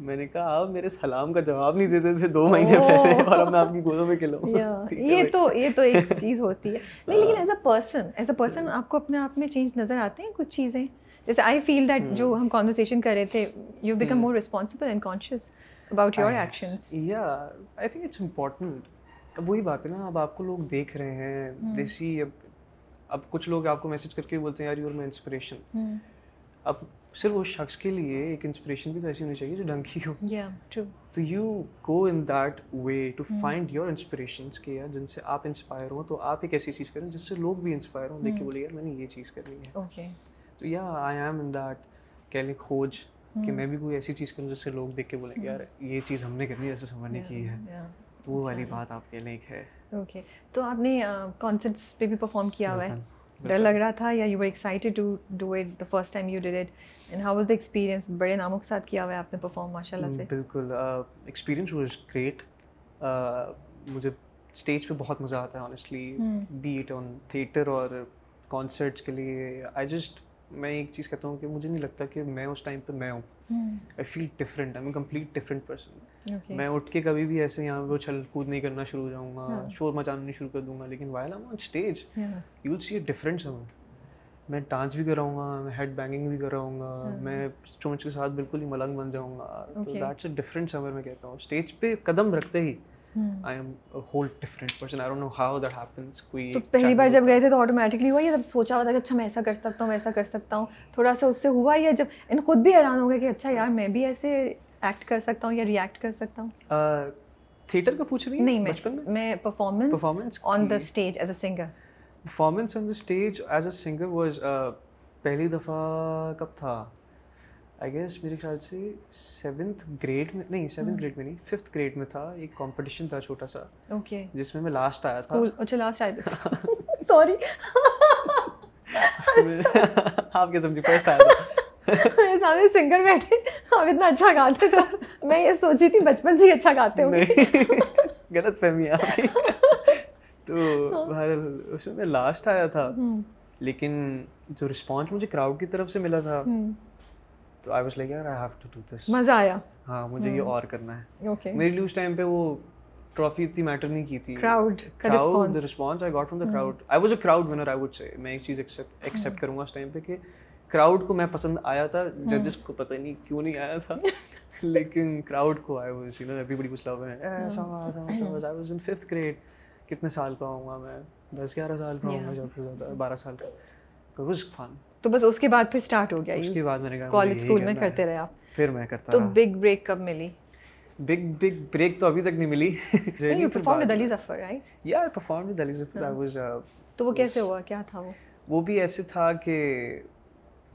میں نے کہا آپ میرے سلام کا جواب نہیں دیتے تھے دو مہینے پہلے اور میں آپ کی گودوں میں کھیلوں۔ یہ تو یہ تو ایک چیز ہوتی ہے۔ نہیں لیکن as a person as a person آپ کو اپنے آپ میں چینج نظر آتے ہیں کچھ چیزیں؟ جیسے آئی فیل دیٹ جو ہم کانورسیشن کر رہے تھے you become more responsible and conscious about your action یا آئی تھنک اٹس امپورٹنٹ اب وہی بات ہے نا اب آپ کو لوگ دیکھ رہے ہیں دیسی اب اب کچھ لوگ آپ کو میسج کر کے بولتے ہیں یار یور میں انسپریشن اب صرف اس شخص کے لیے ایک انسپریشن بھی تو ایسی ہونی چاہیے جو ڈھنگ کی ہو۔ تو you go in that way to find your inspirations کے یا جن سے آپ انسپائر ہوں تو آپ ایک ایسی چیز کریں جس سے لوگ بھی انسپائر ہوں۔ دیکھ کے بولے یار میں نے یہ چیز کرنی ہے۔ تو یا آئی ایم ان دیٹ کہہ لیں کھوج کہ میں بھی کوئی ایسی چیز کروں جس سے لوگ دیکھ کے بولیں یار یہ چیز ہم نے کرنی ہے ایسے سمجھنے کی ہے۔ وہ والی بات آپ کے لیے ہے۔ اوکے تو آپ نے کانسرٹس پہ بھی پرفارم کیا ہوا ہے؟ ڈر لگ رہا تھا یا you were excited to do it the first time you did it and how was the experience بڑے ناموں کے ساتھ کیا ہوا ہے آپ نے پرفارم ماشاء اللہ سے؟ بالکل. ایکسپیرینس واز گریٹ مجھے اسٹیج پہ بہت مزہ آتا ہے آنیسٹلی بیٹ آن تھیٹر اور کانسرٹس کے لیے. آئی جسٹ میں ایک چیز کہتا ہوں کہ مجھے نہیں لگتا کہ میں اس ٹائم پہ میں ہوں۔ I feel different I am complete different person میں اٹھ کے کبھی بھی ایسے یہاں پہ چھل کود نہیں کرنا شروع ہو جاؤں گا شور مچانا نہیں شروع کر دوں گا لیکن while on stage you will see a different some میں ڈانس بھی کراؤں گا میں ہیڈ بینگنگ بھی کراؤں گا میں چونچ کے ساتھ بالکل ہی ملنگ بن جاؤں گا۔ تو دیٹس اے ڈفرینٹ سمر میں کہتا ہوں۔ اسٹیج پہ قدم رکھتے ہی پہلی بار جب گئے تھے تو آٹومیٹکلی ہوا یا جب سوچا ہوا تھا کہ اچھا میں ایسا کر سکتا ہوں ویسا کر سکتا ہوں تھوڑا سا اس سے ہوا یا جب ان خود بھی حیران ہو گئے کہ اچھا یار میں بھی ایسے ایکٹ کر سکتا ہوں یا ریئیکٹ کر سکتا ہوں تھیٹر کا پوچھ رہی نہیں میں performance performance on the stage as a singer performance on the stage as a singer was پہلی دفعہ کب تھا آئی گیس میرے خیال سے سیونتھ گریڈ میں نہیں سیونتھ گریڈ میں نہیں ففتھ گریڈ میں تھا ایک کمپٹیشن تھا چھوٹا سا اوکے جس میں میں لاسٹ آیا تھا۔ اچھا لاسٹ آیا تھا۔ سوری آپ کیا سمجھی فرسٹ آیا تھا۔ میرے سامنے سنگر بیٹھے آپ اتنا اچھا گاتے تھے۔ میں یہ سوچی تھی بچپن سے ہی اچھا گاتے ہوں۔ غلط فہمی ہے آپ کی۔ تو بہرحال اس میں میں لاسٹ آیا تھا۔ لیکن جو رسپانس مجھے کراؤڈ کی طرف سے ملا تھا تو آئی واز لائک یار I have to do this مزہ آیا۔ ہاں مجھے یہ اور کرنا ہے۔ اوکے میرے لیے اس ٹائم پہ وہ ٹرافی اتنی میٹر نہیں کی تھی۔ Crowd crowd the response I got from the crowd I was a crowd winner I would say میں ایک چیز ایکسیپٹ کروں گا اس ٹائم پہ کہ کراؤڈ کو میں پسند آیا تھا ججز کو پتہ نہیں کیوں نہیں آیا تھا۔ لیکن کراؤڈ کو I was you know everybody was love ایسا I was in fifth grade کتنے سال کا ہوں گا میں؟ دس گیارہ سال کا ہوں گا زیادہ سے زیادہ بارہ سال کا۔ واز فن تو بس اس کے بعد پھر اسٹارٹ ہو گیا کالج اسکول میں کرتے رہے آپ۔ پھر میں کرتا تو بگ بریک کب ملی؟ بگ بگ بریک تو ابھی تک نہیں ملی۔ You perform with Ali Zafar right یا I perform with Ali Zafar I was تو وہ کیسے ہوا؟ کیا تھا وہ؟ وہ بھی ایسے تھا کہ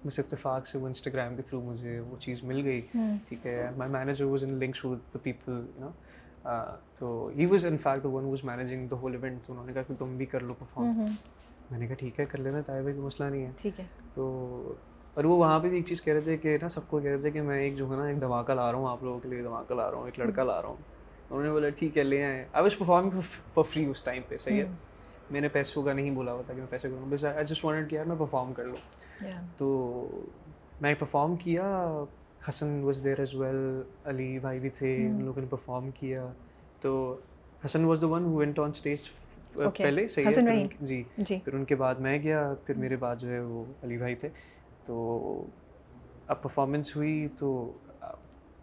مجھے اتفاق سے وہ انسٹاگرام کے تھرو مجھے وہ چیز مل گئی۔ hmm. ٹھیک ہے my manager was in links with the people you know تو he was in fact the one was managing the whole event تو انہوں نے کہا کہ تم بھی کر لو پرفارم میں نے کہا ٹھیک ہے کر لینا طاہر بھائی کوئی مسئلہ نہیں ہے. ٹھیک ہے۔ تو اور وہ وہاں پہ بھی ایک چیز کہہ رہے تھے کہ نا سب کو کہہ رہے تھے کہ میں ایک جو ہے نا ایک دھماکہ لا رہا ہوں آپ لوگوں کے لیے دھماکہ لا رہا ہوں ایک لڑکا لا رہا ہوں۔ انہوں نے بولا ٹھیک ہے لے آئے۔ I was performing for free us time پہ صحیح ہے؟ میں نے پیسوں کا نہیں بولا ہوا تھا کہ میں پیسے کروں۔ بس آئی جسٹ وانٹ کیا میں پرفارم کر لوں۔ تو میں پرفارم کیا۔ Hasan was there as well Ali بھائی بھی تھے ان لوگوں نے پرفارم کیا۔ تو Hassan was the one who went on stage پہلے صحیح رحیم جی جی۔ پھر ان کے بعد میں گیا پھر میرے بعد جو ہے وہ علی بھائی تھے۔ تو اب پرفارمنس ہوئی تو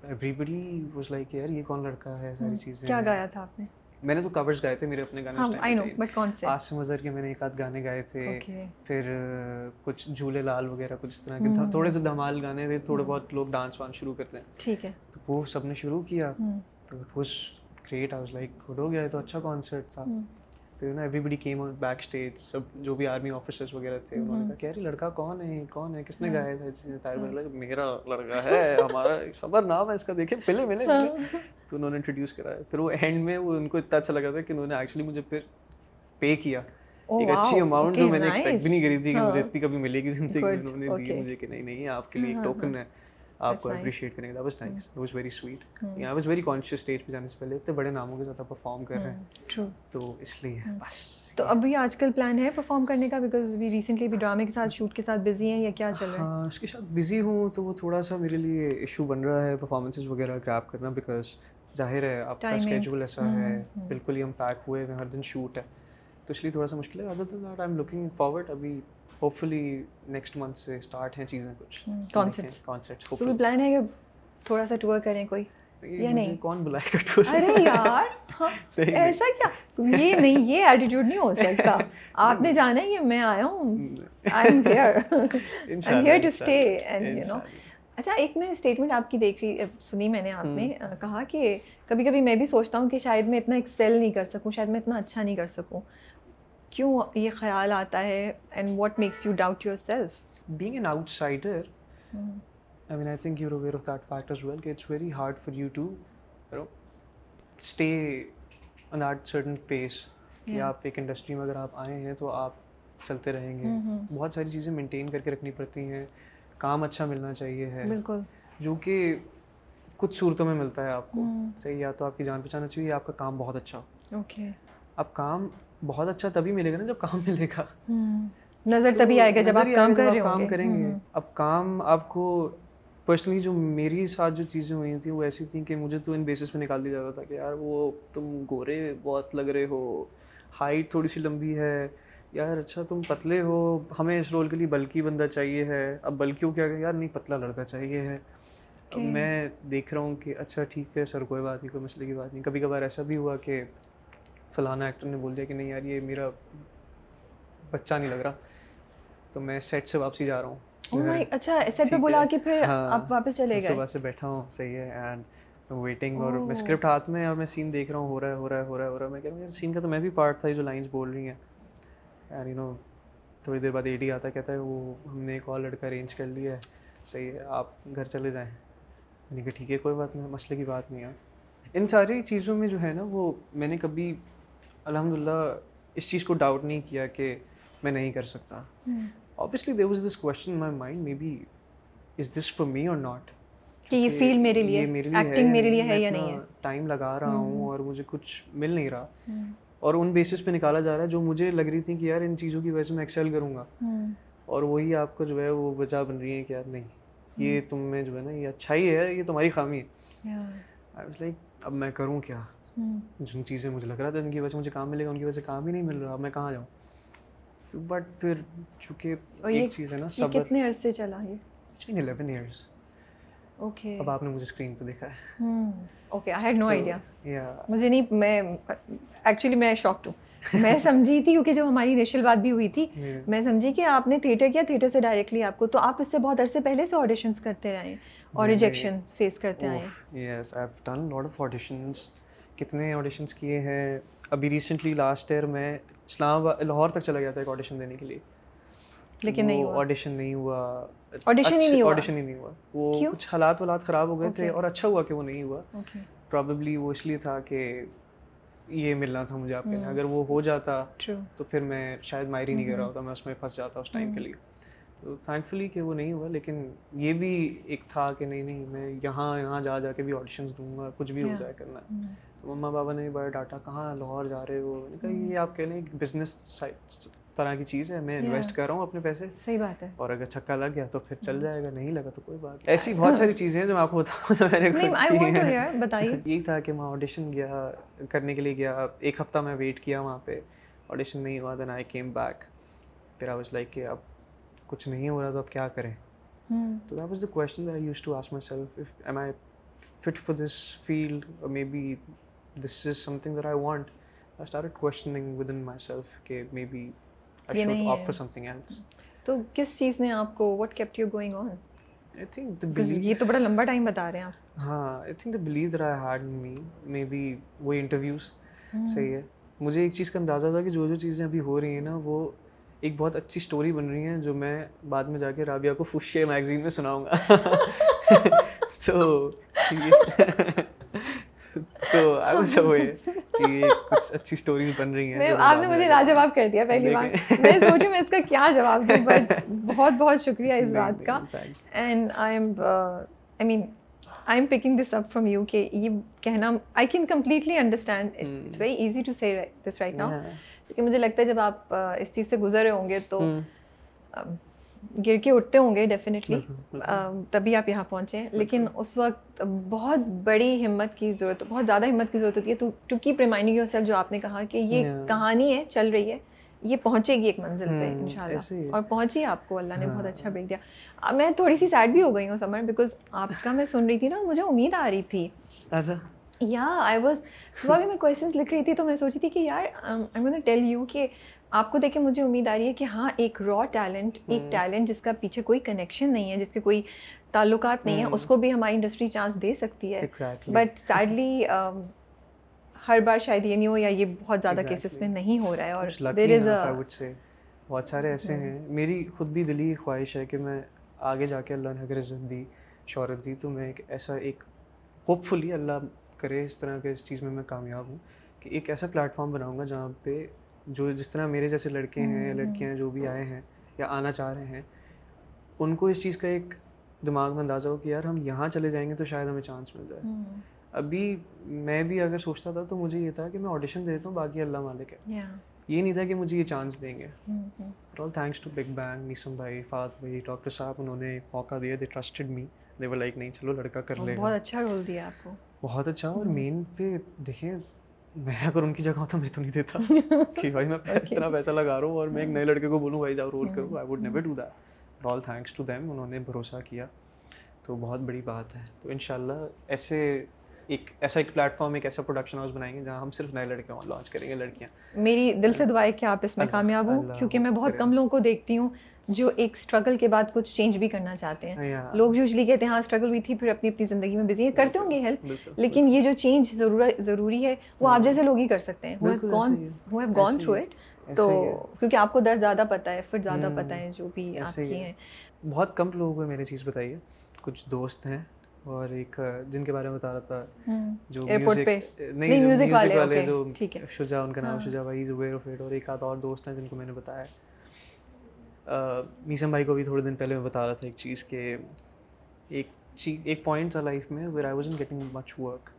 ایوری بڈی واز لائک یار یہ کون لڑکا ہے؟ ساری چیزیں کیا گایا تھا آپ نے؟ میں نے تو کورس گائے تھے میرے اپنے گانے آسم اظہر کے میں نے ایک آدھ گانے گائے تھے۔ پھر کچھ جھولے لال وغیرہ کچھ اس طرح کے تھا۔ تھوڑے سے دھمال گانے تھے تھوڑے بہت لوگ ڈانس وانس شروع کرتے ہیں۔ ٹھیک ہے۔ تو وہ سب نے شروع کیا۔ تو great I was like good ہو گیا تو اچھا کانسرٹ تھا۔ پھر نا everybody came out backstage سب جو بھی آرمی آفیسرس وغیرہ تھے انہوں نے کہا کہ ارے لڑکا کون ہے کون ہے کس نے گایا تھا؟ طاہر بھائی میرا لڑکا ہے ہمارا صبر نام ہے اس کا دیکھے پہلے ملے تو انہوں نے انٹروڈیوس کرایا۔ پھر وہ اینڈ میں وہ ان کو اتنا اچھا لگا تھا کہ انہوں نے ایکچولی مجھے پھر پے کیا۔ ایک اچھی اماؤنٹ جو میں نے ایکسپیکٹ بھی نہیں کری تھی کہ مجھے اتنی کبھی ملے گی زندگی میں انہوں نے دی مجھے کہ نہیں نہیں آپ کے لیے ایک ٹوکن ہے۔ آپ کو اپریشیٹ کریں گے. That was nice it was very sweet I was very conscious stage پہ جانے سے پہلے. اتنے بڑے ناموں کے ساتھ آپ پرفارم کر رہے ہیں. Hmm. تو اس لیے hmm. بس. تو ابھی آج کل پلان ہے پرفارم کرنے کا بیکاز وی ریسنٹلی بھی ڈرامے کے ساتھ شوٹ کے ساتھ بزی ہیں یا کیا چل رہا ہے؟ ہاں، اس کے ساتھ بزی ہوں تو وہ تھوڑا سا میرے لیے ایشو بن رہا ہے پرفارمنسز وغیرہ گریپ کرنا بیکاز ظاہر ہے آپ کا اسکیجول ایسا hmm. ہے. بالکل ہی ہم پیک ہوئے ہیں ہر دن شوٹ ہے. تو اس لیے تھوڑا سا مشکل ہے. زیادہ تر آئی ایم لکنگ فارورڈ ابھی ہوپ فلی نیکسٹ منتھ سے اسٹارٹ ہیں چیزیں کچھ۔ hmm, پلان ہے کہ تھوڑا سا ٹور کریں کوئی؟ یا نہیں؟ کون بلائے گا ٹور ارے یار ہاں، ایسا کیا؟ یہ نہیں یہ ایٹیٹیوڈ نہیں ہو سکتا۔ آپ نے جانا ہے کہ میں آیا ہوں۔ I am here I am here to stay and you know اچھا ایک میں اسٹیٹمنٹ آپ کی دیکھ رہی سنی میں نے آپ نے کہا کہ کبھی کبھی میں بھی سوچتا ہوں کہ شاید میں اتنا ایکسیل نہیں کر سکوں شاید میں اتنا اچھا نہیں کر سکوں۔ کیوں یہ خیال آتا ہے and what makes you doubt yourself being an outsider I mean I think you aware of that fact as well کہ it's very hard for you to stay on that certain piece کہ آپ ایک industry میں اگر آپ آئے ہیں تو آپ چلتے رہیں گے بہت ساری چیزیں مینٹین کر کے رکھنی پڑتی ہیں کام اچھا ملنا چاہیے ہے بالکل جو کہ کچھ صورتوں میں ملتا ہے آپ کو صحیح یا تو آپ کی جان پہچان اچھی ہوئی یا آپ کا کام بہت اچھا اوکے اب کام بہت اچھا تبھی ملے گا نا جب کام ملے گا۔ نظر تبھی آئے گا جب آپ کام کر رہے ہو کام کریں گے۔ اب کام آپ کو پرسنلی جو میری ساتھ جو چیزیں ہوئی تھیں وہ ایسی تھیں کہ مجھے تو ان بیسس پہ نکال دیا جاتا تھا کہ یار وہ تم گورے بہت لگ رہے ہو ہائٹ تھوڑی سی لمبی ہے یار اچھا تم پتلے ہو ہمیں اس رول کے لیے بلکی بندہ چاہیے ہے۔ اب بلکیوں کیا یار نہیں پتلا لڑکا چاہیے ہے۔ میں دیکھ رہا ہوں کہ اچھا ٹھیک ہے سر کوئی بات نہیں کوئی مسئلے کی بات نہیں۔ کبھی کبھار ایسا بھی ہوا کہ فلانا ایکٹر نے بول دیا کہ نہیں یار یہ میرا بچہ نہیں لگ رہا۔ تو میں سیٹ سے واپسی جا رہا ہوں۔ oh اچھا سیٹ پہ بلا کے پھر ہاں۔ آپ واپس چلے گئے۔ صبح سے بیٹھا ہوں صحیح ہے۔ And oh. ویٹنگ اور میں اسکرپٹ ہاتھ میں اور میں سین دیکھ رہا ہوں۔ ہو رہا ہے ہو رہا ہے ہو رہا ہے ہو رہا ہے۔ میں کہہ رہا ہوں سین کا تو میں بھی پارٹ تھا جو لائنس بول رہی ہیں۔ اینڈ یو نو تھوڑی دیر بعد اے ڈی آتا کہتا ہے وہ ہم نے ایک اور لڑکا ارینج کر لیا ہے۔ صحیح ہے آپ گھر چلے جائیں۔ یعنی کہ ٹھیک ہے کوئی بات نہیں مسئلے کی بات نہیں ہے۔ ان ساری چیزوں میں جو ہے نا وہ میں نے کبھی الحمد للہ اس چیز کو ڈاؤٹ نہیں کیا کہ میں نہیں کر سکتا۔ Obviously there was this question my mind maybe is this for me اور ناٹ کہ یہ فیل میرے لیے ایکٹنگ میرے لیے ہے یا نہیں ہے؟ ٹائم لگا رہا ہوں اور مجھے کچھ مل نہیں رہا۔ اور ان بیسس پہ نکالا جا رہا ہے جو مجھے لگ رہی تھی کہ یار ان چیزوں کی وجہ سے میں ایکسیل کروں گا۔ اور وہی آپ کو جو ہے وہ وجہ بن رہی ہے کہ یار نہیں یہ تم میں جو ہے نا یہ اچھائی ہے یہ تمہاری خامی ہے۔ ہاں۔ اب میں کروں کیا؟ جن چیزیں مجھے لگ رہا تھا ان کی وجہ سے مجھے کام ملے گا ان کی وجہ سے کام ہی نہیں مل رہا میں کہاں جاؤں؟ تو بٹ پھر چونکہ ایک چیز ہے نا صبر۔ کتنے عرصے چلا یہ؟ It's been 11 years okay. اب آپ نے مجھے اسکرین پہ دیکھا ہے۔ Okay I had no idea یا مجھے نہیں میں ایکچولی میں شاکڈ ہوں۔ میں سمجھی تھی کیونکہ جب ہماری انیشیل بات بھی ہوئی تھی میں سمجھی کہ آپ نے تھیٹر کیا تھیٹر سے ڈائریکٹلی آپ کو تو آپ اس سے بہت عرصے پہلے سے آڈیشنس کرتے رہے اور ریجیکشن فیس کرتے آئے yes I have done lot of auditions کتنے آڈیشنس کیے ہیں۔ ابھی ریسنٹلی لاسٹ ایئر میں اسلام آباد لاہور تک چلا گیا تھا ایک آڈیشن دینے کے لیے۔ لیکن نہیں ہوا۔ آڈیشن نہیں ہوا۔ آڈیشن ہی نہیں ہوا۔ آڈیشن ہی نہیں ہوا۔ وہ کچھ حالات والات خراب ہو گئے تھے اور اچھا ہوا کہ وہ نہیں ہوا۔ پرابیبلی وہ اس لیے تھا کہ یہ ملنا تھا مجھے آپ کے اگر وہ ہو جاتا تو پھر میں شاید مائر نہیں کر رہا ہوتا میں اس میں پھنس جاتا اس ٹائم کے لیے۔ تو تھینک فلی کہ وہ نہیں ہوا لیکن یہ بھی ایک تھا کہ نہیں نہیں میں یہاں یہاں جا جا کے بھی آڈیشنس دوں گا کچھ بھی ہو جائے کرنا۔ تو مما بابا نے بھی بڑا ڈاٹا کہاں لاہور جا رہے ہو؟ کہا یہ آپ کہہ لیں بزنس طرح کی چیز ہے میں انویسٹ کر رہا ہوں اپنے پیسے۔ صحیح بات ہے۔ اور اگر چھکا لگ گیا تو پھر چل جائے گا نہیں لگا تو کوئی بات ایسی بہت ساری چیزیں ہیں جو میں آپ کو بتاؤں جو میں نے بتائیے۔ یہی تھا کہ میں آڈیشن گیا کرنے کے لیے گیا۔ ایک ہفتہ میں ویٹ کیا وہاں پہ۔ آڈیشن نہیں ہوا دین آئی کیم بیک پھر آئی واز لائک کہ اب کچھ نہیں ہو رہا تو اب کیا کریں؟ تو that was the question I use to myself am I fit for this field maybe this is something that I want I start questioning within myself کہ مے بی یہ نہیں ہے تو کس چیز نے آپ کو what kept you going on یہ تو بڑا لمبا ٹائم بتا رہے ہیں آپ ہاں I think the believe that I had me maybe وہ انٹرویوز صحیح ہے مجھے ایک چیز کا اندازہ تھا کہ جو جو چیزیں ابھی ہو رہی ہیں نا وہ ایک بہت اچھی اسٹوری بن رہی ہیں جو میں بعد میں جا کے رابعہ کو فوشے میگزین میں سناؤں گا تو تو آئی واز اوے کہ کچھ اچھی اسٹوریز بن رہی ہیں آپ نے مجھے لاجواب کر دیا پہلی بار۔ میں سوچی میں اس کا کیا جواب دوں بٹ بہت بہت شکریہ اس بات کا۔ And I am I mean I am picking this up from you کہ یہ کہنا I can completely understand it's very easy to see this right now کیونکہ مجھے لگتا ہے جب آپ اس چیز سے گزرے ہوں گے تو گر کے اٹھتے ہوں گے ڈیفینیٹلی تبھی آپ یہاں پہنچے لیکن اس وقت بہت بڑی ہمت کی ضرورت بہت زیادہ ہمت کی ضرورت ہوتی ہے to keep reminding yourself جو آپ نے کہا کہ یہ کہانی ہے چل رہی ہے یہ پہنچے گی ایک منزل پہ ان شاء اللہ اور پہنچی آپ کو اللہ نے بہت اچھا بریک دیا۔ میں تھوڑی سی سیڈ بھی ہو گئی ہوں سمر بیکاز آپ کا میں سن رہی تھی نا مجھے امید آ رہی تھی۔ یا آئی واز صبح بھی میں کوشچنس لکھ رہی تھی تو میں سوچی تھی کہ یار آئی ٹیل یو کہ آپ کو دیکھ کے مجھے امید آ رہی ہے کہ ہاں ایک را ٹیلنٹ ایک ٹیلنٹ جس کا پیچھے کوئی کنیکشن نہیں ہے جس کے کوئی تعلقات نہیں ہیں اس کو بھی ہماری انڈسٹری چانس دے سکتی ہے۔ بٹ سیڈلی ہر بار شاید یہ نہیں ہو یا یہ بہت زیادہ کیسز میں نہیں ہو رہا ہے اور دیر از بہت سارے ایسے ہیں۔ میری خود بھی دلی خواہش ہے کہ میں آگے جا کے اللہ نے اگر عزت دی شہرت دی تو میں ایک ایسا ایک ہوپ فلی اللہ کرے اس طرح کے اس چیز میں میں کامیاب ہوں کہ ایک ایسا پلیٹفارم بناؤں گا جہاں پہ جو جس طرح میرے جیسے لڑکے ہیں لڑکیاں ہیں جو بھی آئے ہیں یا آنا چاہ رہے ہیں ان کو اس چیز کا ایک دماغ میں اندازہ ہو کہ یار ہم یہاں چلے جائیں گے تو شاید ہمیں چانس مل جائے۔ ابھی میں بھی اگر سوچتا تھا تو مجھے یہ تھا کہ میں آڈیشن دے دیتا ہوں باقی اللہ مالک ہے۔ یہ نہیں تھا کہ مجھے یہ چانس دیں گے۔ All thanks to Big Bang Naseem بھائی فات بھائی ڈاکٹر صاحب انہوں نے موقع دیا دے trusted me they were like نہیں چلو لڑکا کر لے۔ بہت اچھا رول دیا آپ کو۔ بہت اچھا۔ اور مین پہ دیکھیں میں اگر ان کی جگہ ہوتا میں تو نہیں دیتا کہ بھائی میں اتنا پیسہ لگا رہا ہوں اور میں ایک نئے لڑکے کو بولوں بھائی جاؤ رول کرو I would never do that all thanks to them انہوں نے بھروسہ کیا تو بہت بڑی بات ہے تو ان شاء اللہ ایسے ایک ایسا ایک پلیٹ فارم ایک ایسا پروڈکشن ہاؤس بنائیں گے جہاں ہم صرف نئے لڑکے لانچ کریں گے لڑکیاں میری دل سے دعا ہے کہ آپ اس میں کامیاب ہوں کیونکہ میں بہت کم لوگوں کو دیکھتی ہوں جو ایک اسٹرگل کے بعد کچھ چینج بھی کرنا چاہتے ہیں۔ لوگ یوزلی کہتے ہیں ہاں اسٹرگل ہوئی تھی پھر اپنی اپنی زندگی میں بزی ہیں۔ کرتے ہوں گے ہیلپ لیکن یہ جو چینج ضروری ہے وہ آپ جیسے لوگ ہی کر سکتے ہیں۔ گون تھرو اٹ تو کیونکہ آپ کو درد زیادہ پتہ ہے پھر زیادہ پتہ ہے جو بھی آپ کی ہیں۔ بہت کم لوگوں کو میں نے چیز بتائی ہے۔ کچھ دوست ہیں اور ایک جن کے بارے میں بتا رہا تھا جو نہیں میوزک والے جو شجا ان کا نام شجا بھائی آف اٹ اور ایک آدھ اور دوست ہیں جن کو میں نے بتایا۔ میسم بھائی کو بھی تھوڑے دن پہلے میں بتا رہا تھا ایک چیز کہ ایک چیز ایک پوائنٹ تھا لائف میں where I was in getting much work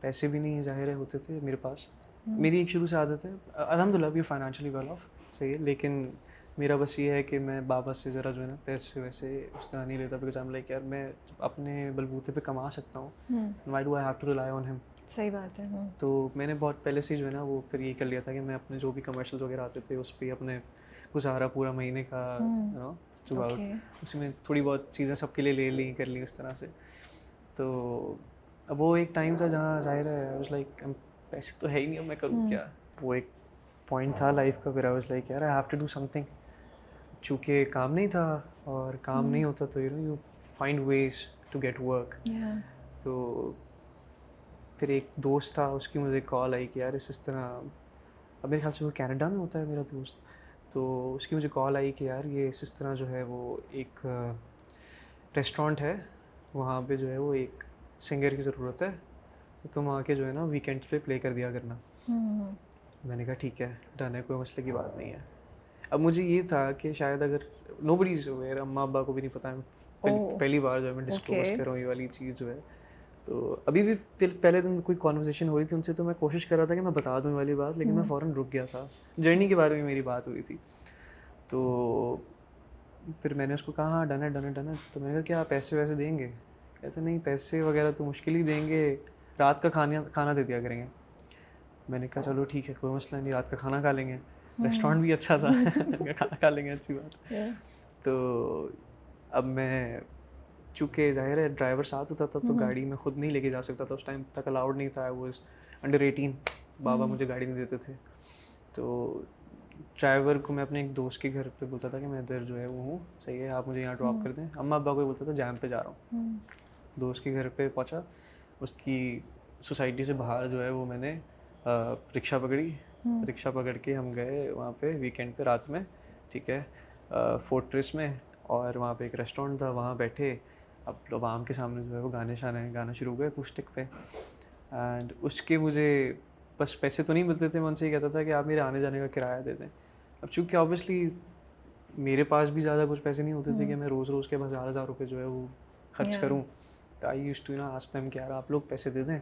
پیسے بھی نہیں ظاہر ہوتے تھے میرے پاس. میری ایک شروع سے عادت ہے. الحمد للہ بھی فائنینشلی ویل آف صحیح ہے. لیکن میرا بس یہ ہے کہ میں بابا سے ذرا جو ہے نا پیسے ویسے اس طرح نہیں لیتا. بیکاز آئی لائک یار میں اپنے بلبوتے پہ کما سکتا ہوں. Why do I have to rely on ہم صحیح بات ہے. تو میں نے بہت پہلے سے جو ہے نا وہ پھر یہ کر لیا تھا کہ میں اپنے جو بھی کمرشلز وغیرہ آتے تھے اس پہ اپنے گزارا پورا مہینے کا اس میں تھوڑی بہت چیزیں سب کے لیے لے لیں کر لیں اس طرح سے۔ تو اب وہ ایک ٹائم تھا جہاں ظاہر ہے لائک پیسے تو ہے ہی نہیں اب میں کروں کیا؟ وہ ایک پوائنٹ تھا لائف کا پھر آئی واز لائک یار I have to do something چونکہ کام نہیں تھا اور کام نہیں ہوتا تو you know you find ways to get work تو پھر ایک دوست تھا اس کی مجھے کال آئی کہ یار اس طرح۔ اب میرے خیال سے وہ کینیڈا میں ہوتا ہے میرا دوست۔ تو اس کی مجھے کال آئی کہ یار یہ اس طرح جو ہے وہ ایک ریسٹورینٹ ہے وہاں پہ جو ہے وہ ایک سنگر کی ضرورت ہے تو تم آ کے جو ہے نا ویکینڈ پہ پلے کر دیا کرنا۔ میں نے کہا ٹھیک ہے ڈن ہے کوئی مسئلے کی بات نہیں ہے۔ اب مجھے یہ تھا کہ شاید اگر نو بڑی اماں ابا کو بھی نہیں پتہ پہلی بار جو ہے میں ڈسکلوز کر رہا ہوں یہ والی چیز جو ہے۔ تو ابھی بھی پہلے دن کوئی کانورزیشن ہو رہی تھی ان سے تو میں کوشش کر رہا تھا کہ میں بتا دوں والی بات لیکن میں فوراً رک گیا تھا۔ جرنی کے بارے میں میری بات ہوئی تھی۔ تو پھر میں نے اس کو کہا ہاں ڈن ہے ڈن ہے ڈن ہے۔ تو میں نے کہا کیا پیسے ویسے دیں گے؟ کہتے نہیں پیسے وغیرہ تو مشکل ہی دیں گے۔ رات کا کھانا کھانا دے دیا کریں گے۔ میں نے کہا چلو ٹھیک ہے کوئی مسئلہ نہیں رات کا کھانا کھا لیں گے۔ ریسٹورینٹ بھی اچھا تھا۔ کھانا کھا لیں گے اچھی بات۔ تو اب میں چونکہ ظاہر ہے ڈرائیور ساتھ ہوتا تھا تو گاڑی میں خود نہیں لے کے جا سکتا تھا اس ٹائم تک الاؤڈ نہیں تھا وہ انڈر ایٹین بابا مجھے گاڑی نہیں دیتے تھے۔ تو ڈرائیور کو میں اپنے ایک دوست کے گھر پہ بولتا تھا کہ میں ادھر جو ہے وہ ہوں صحیح ہے آپ مجھے یہاں ڈراپ کر دیں۔ اماں ابا کو بولتا تھا جیم پہ جا رہا ہوں۔ دوست کے گھر پہ پہنچا۔ اس کی سوسائٹی سے باہر جو ہے وہ میں نے رکشا پکڑی۔ رکشا پکڑ کے ہم گئے وہاں پہ ویکینڈ پہ رات میں ٹھیک ہے۔ فورٹریس میں اور وہاں پہ ایک ریسٹورینٹ تھا۔ وہاں بیٹھے۔ اب عوام کے سامنے جو ہے وہ گانے شانے گانا شروع ہوئے اکوسٹک پہ۔ اینڈ اس کے مجھے بس پیسے تو نہیں ملتے تھے میں ان سے یہ کہتا تھا کہ آپ میرے آنے جانے کا کرایہ دے دیں۔ اب چونکہ آبویسلی میرے پاس بھی زیادہ کچھ پیسے نہیں ہوتے تھے کہ میں روز روز کے ہزار ہزار روپے جو ہے وہ خرچ کروں۔ آئی یوز ٹو نا آج ٹائم کہ یار آپ لوگ پیسے دے دیں۔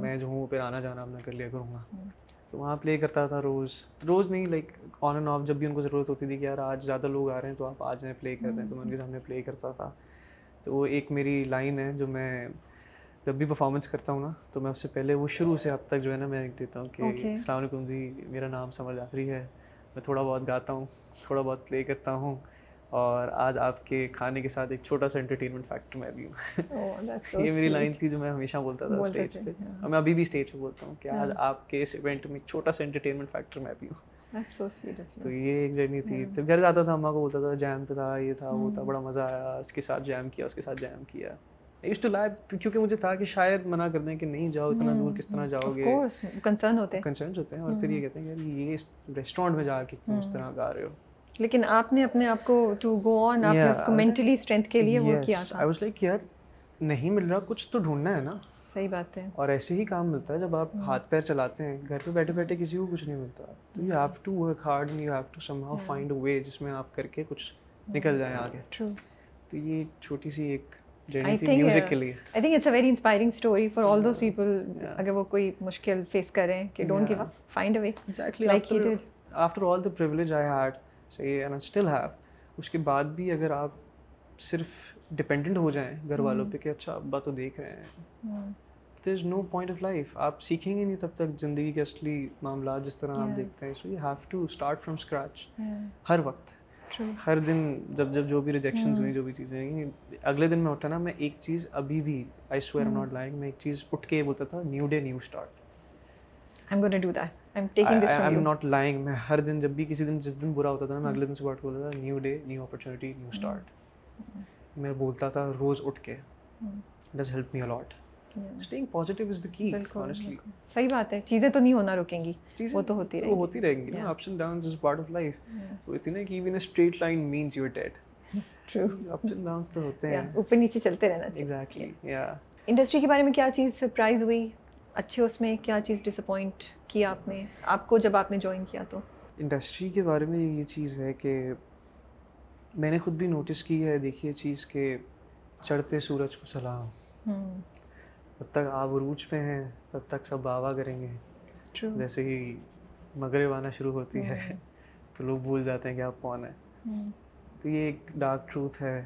میں جو ہوں پھر آنا جانا اپنا کر لیا کروں گا۔ تو وہاں پلے کرتا تھا روز۔ روز نہیں لائک آن اینڈ آف جب بھی ان کو ضرورت ہوتی تھی کہ یار آج زیادہ لوگ آ رہے ہیں تو آپ آج میں پلے کر دیں۔ تو میں ان کے سامنے پلے کرتا تھا۔ تو وہ ایک میری لائن ہے جو میں جب بھی پرفارمنس کرتا ہوں نا تو میں اس سے پہلے وہ شروع سے اب تک جو ہے نا میں دیتا ہوں کہ السلام علیکم جی میرا نام سمر جعفری ہے۔ میں تھوڑا بہت گاتا ہوں تھوڑا بہت پلے کرتا ہوں اور آج آپ کے کھانے کے ساتھ ایک چھوٹا سا انٹرٹینمنٹ فیکٹر میں بھی ہوں۔ یہ میری لائن تھی جو میں ہمیشہ بولتا تھا اسٹیج پہ۔ اور میں ابھی بھی اسٹیج پہ بولتا ہوں کہ آج آپ کے اس ایونٹ میں چھوٹا سا انٹرٹینمنٹ فیکٹر میں بھی ہوں۔ تو یہ ایک جرنی تھی۔ پھر گھر جاتا تھا اماں کو بولتا تھا جیم پہ تھا یہ تھا وہ تھا بڑا مزہ آیا۔ اس کے ساتھ جیم کیا اس کے ساتھ جیم کیا۔ اس ٹو لائف کیونکہ مجھے تھا کہ شاید منع کر دیں کہ نہیں جاؤ اتنا دور کس طرح جاؤ گے کنسرن ہوتے۔ ہیں کنسرن ہوتے ہیں اور پھر یہ کہتے ہیں کہ یہ ریسٹورینٹ میں جا کے اس طرح گا رہے ہو؟ لیکن آپ نے اپنے آپ کو ٹو گو آن آپ نے اس کو مینٹلی اسٹرینتھ کے لیے وہ کیا تھا؟ آئی واز لائک یار نہیں مل رہا کچھ تو ڈھونڈنا ہے نا۔ صحیح بات ہے۔ اور ایسے ہی کام ملتا ہے جب آپ ہاتھ پیر چلاتے ہیں گھر پہ بیٹھے بیٹھے کسی کو کچھ نہیں ملتا۔ تو you have to work hard you have to somehow find a way جس میں آپ کر کے کچھ نکل جائیں آگے۔ تو یہ چھوٹی سی ایک اگر وہ کوئی مشکل فیس کریں کہ don't give up find a way like he did after all the privilege I had صحیح ہے نا اسٹل ہیو اس کے بعد بھی اگر آپ صرف ڈپینڈنٹ ہو جائیں گھر والوں پہ کہ اچھا ابا تو دیکھ رہے ہیں۔ There is no point of life آپ سیکھیں گے نہیں تب تک زندگی کے اصلی معاملات جس طرح آپ دیکھتے ہیں۔ So you have to start from scratch ہر وقت۔ ہر دن جب جب جو بھی ریجیکشنز ہوئی جو بھی چیزیں اگلے دن میں اٹھا نا میں ایک چیز ابھی بھی آئی سویئر ناٹ لائک میں ایک چیز اٹھ کے بولتا تھا new day new start lying میں ہر دن جب بھی کسی دن جس دن برا ہوتا تھا میں اگلے دن صبح بولتا تھا new day new opportunity new start میں بولتا تھا روز اٹھ کے does help me a lot staying positive is the key honestly صحیح بات ہے چیزیں تو نہیں ہونا رکیں گی وہ تو ہوتی رہیں گی۔ ہوتی رہیں گی نا ups and downs is part of life تو اتنا کہ even straight line means you are dead true ups and downs تو ہوتے ہیں۔ اوپر نیچے چلتے رہنا چاہیے۔ ایگزیکٹلی یا انڈسٹری کے بارے میں کیا چیز سرپرائز ہوئی؟ اچھے اس میں کیا چیز ڈس اپوائنٹ کیا آپ نے؟ آپ کو جب آپ نے جوائن کیا تو؟ انڈسٹری کے بارے میں یہ چیز ہے کہ میں نے خود بھی نوٹس کی ہے دیکھیے چیز کہ چڑھتے سورج کو سلام۔ جب تک آپ عروج پہ ہیں تب تک سب بابا کریں گے۔ جیسے ہی مغرب آنا شروع ہوتی ہے تو لوگ بھول جاتے ہیں کہ آپ کون ہیں۔ تو یہ ایک ڈارک ٹروتھ ہے۔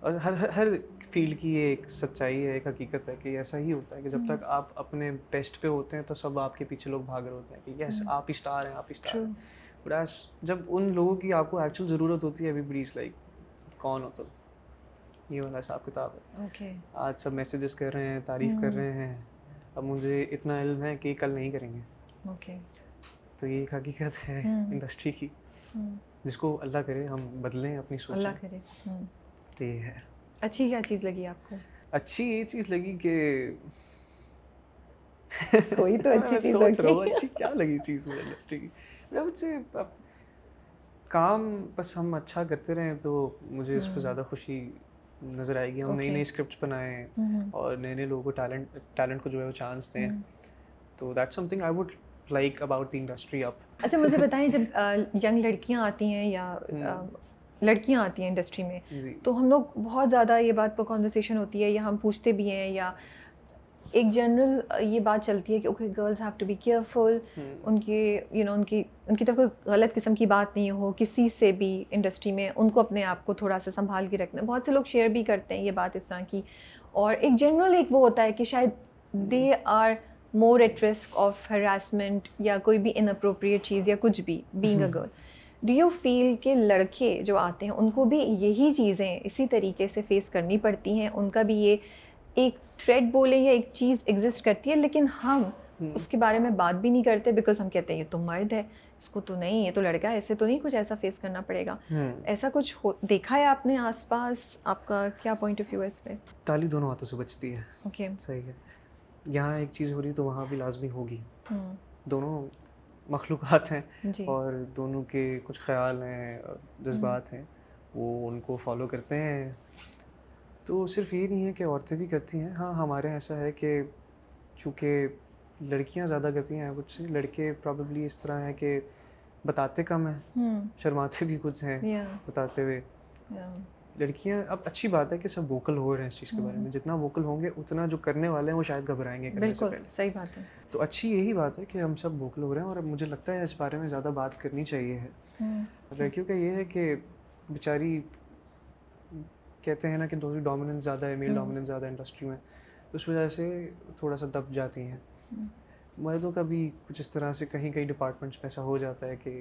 اور ہر ہر فیلڈ کی یہ ایک سچائی ہے ایک حقیقت ہے کہ ایسا ہی ہوتا ہے کہ جب تک آپ اپنے بیسٹ پہ ہوتے ہیں تو سب آپ کے پیچھے لوگ بھاگ رہے ہوتے ہیں کہ یس آپ اسٹار ہیں آپ اسٹار ہیں۔ بٹ جب ان لوگوں کی آپ کو ایکچوئل ضرورت ہوتی ہے ابھی بڑیز لائک کون ہو تو یہ والا حساب کتاب ہے۔ آج سب میسیجز کر رہے ہیں تعریف کر رہے ہیں۔ اب مجھے اتنا علم ہے کہ کل نہیں کریں گے۔ تو یہ ایک حقیقت ہے انڈسٹری کی۔ جس کو اللہ کرے ہم بدلیں اپنی سوچ اللہ کرے۔ تو یہ ہے۔ اچھی کیا چیز لگی آپ کو؟ اچھی یہ چیز لگی کہ کوئی تو اچھی چیز لگی۔ کیا لگی چیز مجھے انڈسٹری کی؟ سے کام بس ہم اچھا کرتے رہیں تو مجھے اس پہ زیادہ خوشی نظر آئے گی۔ ہم نئی نئی اسکرپٹس بنائیں اور نئے نئے لوگوں کو ٹیلنٹ ٹیلنٹ کو جو ہے وہ چانس دیں۔ تو that something I would like about the industry اب اچھا مجھے بتائیں جب ینگ لڑکیاں آتی ہیں یا لڑکیاں آتی ہیں انڈسٹری میں جی۔ تو ہم لوگ بہت زیادہ یہ بات پر کانورسیشن ہوتی ہے یا ہم پوچھتے بھی ہیں یا ایک جنرل یہ بات چلتی ہے کہ okay girls have to be careful ان کی یو نو ان کی ان کی طرف کوئی غلط قسم کی بات نہیں ہو کسی سے بھی انڈسٹری میں ان کو اپنے آپ کو تھوڑا سا سنبھال کے رکھنا۔ بہت سے لوگ شیئر بھی کرتے ہیں یہ بات اس طرح کی۔ اور ایک جنرل ایک وہ ہوتا ہے کہ شاید they are more at risk of harassment یا کوئی بھی ان اپروپریٹ چیز یا کچھ بھی being a girl do you feel کہ لڑکے جو آتے ہیں ان کو بھی یہی چیزیں اسی طریقے سے فیس کرنی پڑتی ہیں؟ ان کا بھی یہ ایک تھریڈ بولے یا ایک چیز ایگزسٹ کرتی ہے لیکن ہم اس کے بارے میں بات بھی نہیں کرتے بیکاز ہم کہتے ہیں یہ تو مرد ہے اس کو تو نہیں یہ تو لڑکا ہے ایسے تو نہیں کچھ ایسا فیس کرنا پڑے گا۔ ایسا کچھ دیکھا ہے آپ نے آس پاس؟ آپ کا کیا پوائنٹ آف ویو ہے اس پہ؟ تالی دونوں ہاتھوں سے بچتی ہے۔ اوکے صحیح ہے۔ یہاں ایک چیز ہو رہی تو وہاں بھی لازمی ہوگی۔ دونوں مخلوقات ہیں جی۔ اور دونوں کے کچھ خیال ہیں جذبات ہیں۔ وہ ان کو فالو کرتے ہیں۔ تو صرف یہ نہیں ہے کہ عورتیں بھی کرتی ہیں۔ ہاں ہمارے یہاں ایسا ہے کہ چونکہ لڑکیاں زیادہ کرتی ہیں کچھ لڑکے پرابیبلی اس طرح ہیں کہ بتاتے کم ہیں شرماتے بھی کچھ ہیں بتاتے ہوئے۔ لڑکیاں اب اچھی بات ہے کہ سب ووکل ہو رہے ہیں اس چیز کے بارے میں۔ جتنا ووکل ہوں گے اتنا جو کرنے والے ہیں وہ شاید گھبرائیں گے بالکل صحیح بات ہے۔ تو اچھی یہی بات ہے کہ ہم سب ووکل ہو رہے ہیں اور اب مجھے لگتا ہے اس بارے میں زیادہ بات کرنی چاہیے ہے۔ لڑکیوں کا یہ ہے کہ بیچاری کہتے ہیں نا کہ تھوڑی ڈومیننس زیادہ ہے میل ڈومیننس زیادہ ہے انڈسٹری میں۔ تو اس وجہ سے تھوڑا سا دب جاتی ہیں۔ مردوں کا بھی کچھ اس طرح سے کہیں کہیں ڈپارٹمنٹس میں ایسا ہو جاتا ہے کہ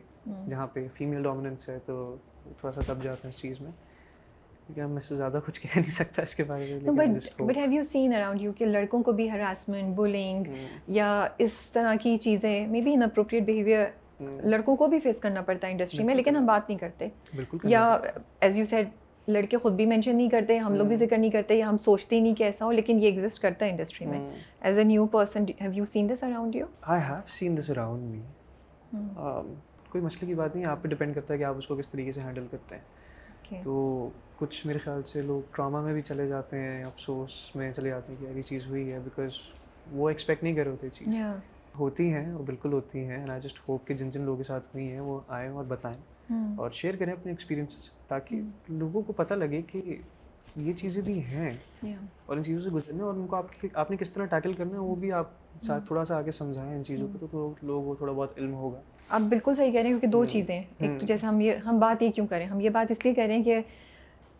جہاں پہ فیمیل ڈومیننس ہے تو تھوڑا سا دب جاتے ہیں اس چیز میں۔ میں سے زیادہ کچھ کہہ نہیں سکتا اس کے بارے میں but have you seen around you کہ لڑکوں کو بھی ہراسمنٹ بولنگ یا اس طرح کی چیزیں maybe inappropriate behaviour لڑکوں کو بھی فیس کرنا پڑتا ہے انڈسٹری میں لیکن ہم بات نہیں کرتے۔ یا ایز یو سیڈ لڑکے خود بھی مینشن نہیں کرتے ہم لوگ بھی ذکر نہیں کرتے یا ہم سوچتے ہی نہیں کہ ایسا ہو لیکن یہ ایگزسٹ کرتا ہے انڈسٹری میں۔ As a new person have you seen this around you I have seen this around me کوئی مسئلے کی بات نہیں آپ پہ ڈپینڈ کرتا ہے کہ آپ اس کو کس طریقے سے ہینڈل کرتے ہیں۔ تو کچھ میرے خیال سے لوگ ٹراما میں بھی چلے جاتے ہیں افسوس میں چلے جاتے ہیں کہ ایسی چیز ہوئی ہے بیکاز وہ ایکسپیکٹ نہیں کر رہے ہوتے چیز۔ ہوتی ہیں اور بالکل ہوتی ہیں آئی جسٹ ہوپ کہ جن جن لوگوں کے ساتھ ہوئی ہیں وہ آئیں اور بتائیں۔ اور شیئر کریں اپنے ایکسپیرینس تاکہ لوگوں کو پتہ لگے کہ یہ چیزیں بھی ہیں اور ان چیزوں سے گزرنا اور ان کو آپ آپ نے کس طرح ٹیکل کرنا ہے وہ بھی آپ ساتھ تھوڑا سا آگے سمجھائیں ان چیزوں کو تو لوگوں کو تھوڑا بہت علم ہوگا۔ آپ بالکل صحیح کہہ رہے ہیں کیونکہ دو چیزیں ایک تو جیسے ہم یہ ہم بات یہ کیوں کریں؟ ہم یہ بات اس لیے کہہ رہے ہیں کہ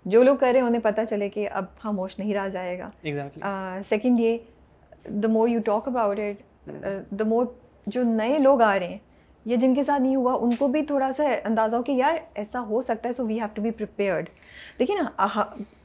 جو لوگ کر رہے ہیں انہیں پتہ چلے کہ اب خاموش نہیں رہا جائے گا۔ سیکنڈ یہ the more you talk about it the more جو نئے لوگ آ رہے ہیں یا جن کے ساتھ نہیں ہوا ان کو بھی تھوڑا سا اندازہ ہو کہ یار ایسا ہو سکتا ہے so we have to be prepared دیکھیے نا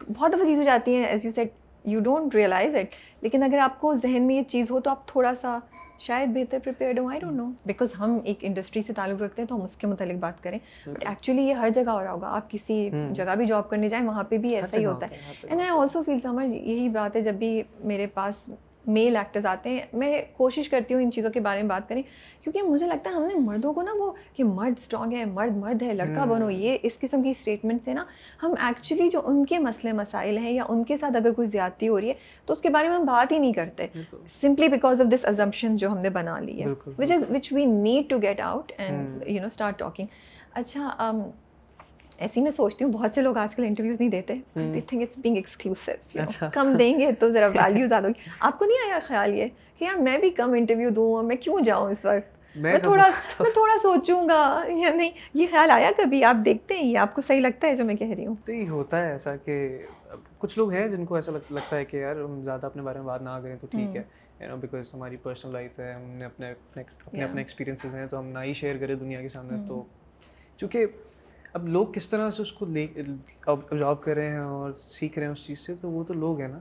بہت دفعہ چیز ہو جاتی ہیں as you said you don't realise it لیکن اگر آپ کو ذہن میں یہ چیز ہو تو آپ تھوڑا سا شاید بہتر پریپیئرڈ ہوں آئی ڈونٹ نو بیکاز ہم ایک انڈسٹری سے تعلق رکھتے ہیں تو ہم اس کے متعلق بات کریں۔ بٹ ایکچولی یہ ہر جگہ ہو رہا ہوگا۔ آپ کسی جگہ بھی جاب کرنے جائیں وہاں پہ بھی ایسا ہی ہوتا ہے۔ اینڈ آئی آلسو فیل سمجھ یہی بات ہے جب بھی میرے پاس میل ایکٹرز آتے ہیں۔ میں کوشش کرتی ہوں ان چیزوں کے بارے میں بات کریں کیونکہ مجھے لگتا ہے ہم نے مردوں کو نا وہ کہ مرد اسٹرانگ ہے مرد مرد ہے لڑکا بنو یہ اس قسم کی اسٹیٹمنٹ سے نا ہم ایکچولی جو ان کے مسئلے مسائل ہیں یا ان کے ساتھ اگر کوئی زیادتی ہو رہی ہے تو اس کے بارے میں ہم بات ہی نہیں کرتے۔ Simply because of this assumption جو ہم نے بنا لی ہے۔ Which is which we need to get out and you know start talking اچھا ایسی میں سوچتی ہوں بہت سے لوگ آج کل انٹرویوز نہیں دیتے تھنک اٹس بینگ ایکسکلوسو کم دیں گے تو ذرا ویلیو زیادہ ہوگی۔ آپ کو نہیں آیا خیال یہ کہ یار میں بھی کم انٹرویو دوں اور میں کیوں جاؤں اس وقت؟ میں تھوڑا میں تھوڑا سوچوں گا یا نہیں؟ یہ خیال آیا کبھی؟ آپ دیکھتے ہیں یہ آپ کو صحیح لگتا ہے جو میں کہہ رہی ہوں؟ نہیں ہوتا ہے ایسا کہ کچھ لوگ ہیں جن کو ایسا لگتا ہے کہ یار ہم زیادہ اپنے بارے میں بات نہ کریں تو ٹھیک ہے یو نو بیکاز ہماری پرسنل لائف ہے ہم نے اپنے اپنے اپنے ایکسپیرینسز ہیں تو ہم نہ ہی شیئر کریں دنیا کے سامنے تو چونکہ اب لوگ کس طرح سے اس کو لے آبزارو کر رہے ہیں اور سیکھ رہے ہیں اس چیز سے تو وہ تو لوگ ہیں نا۔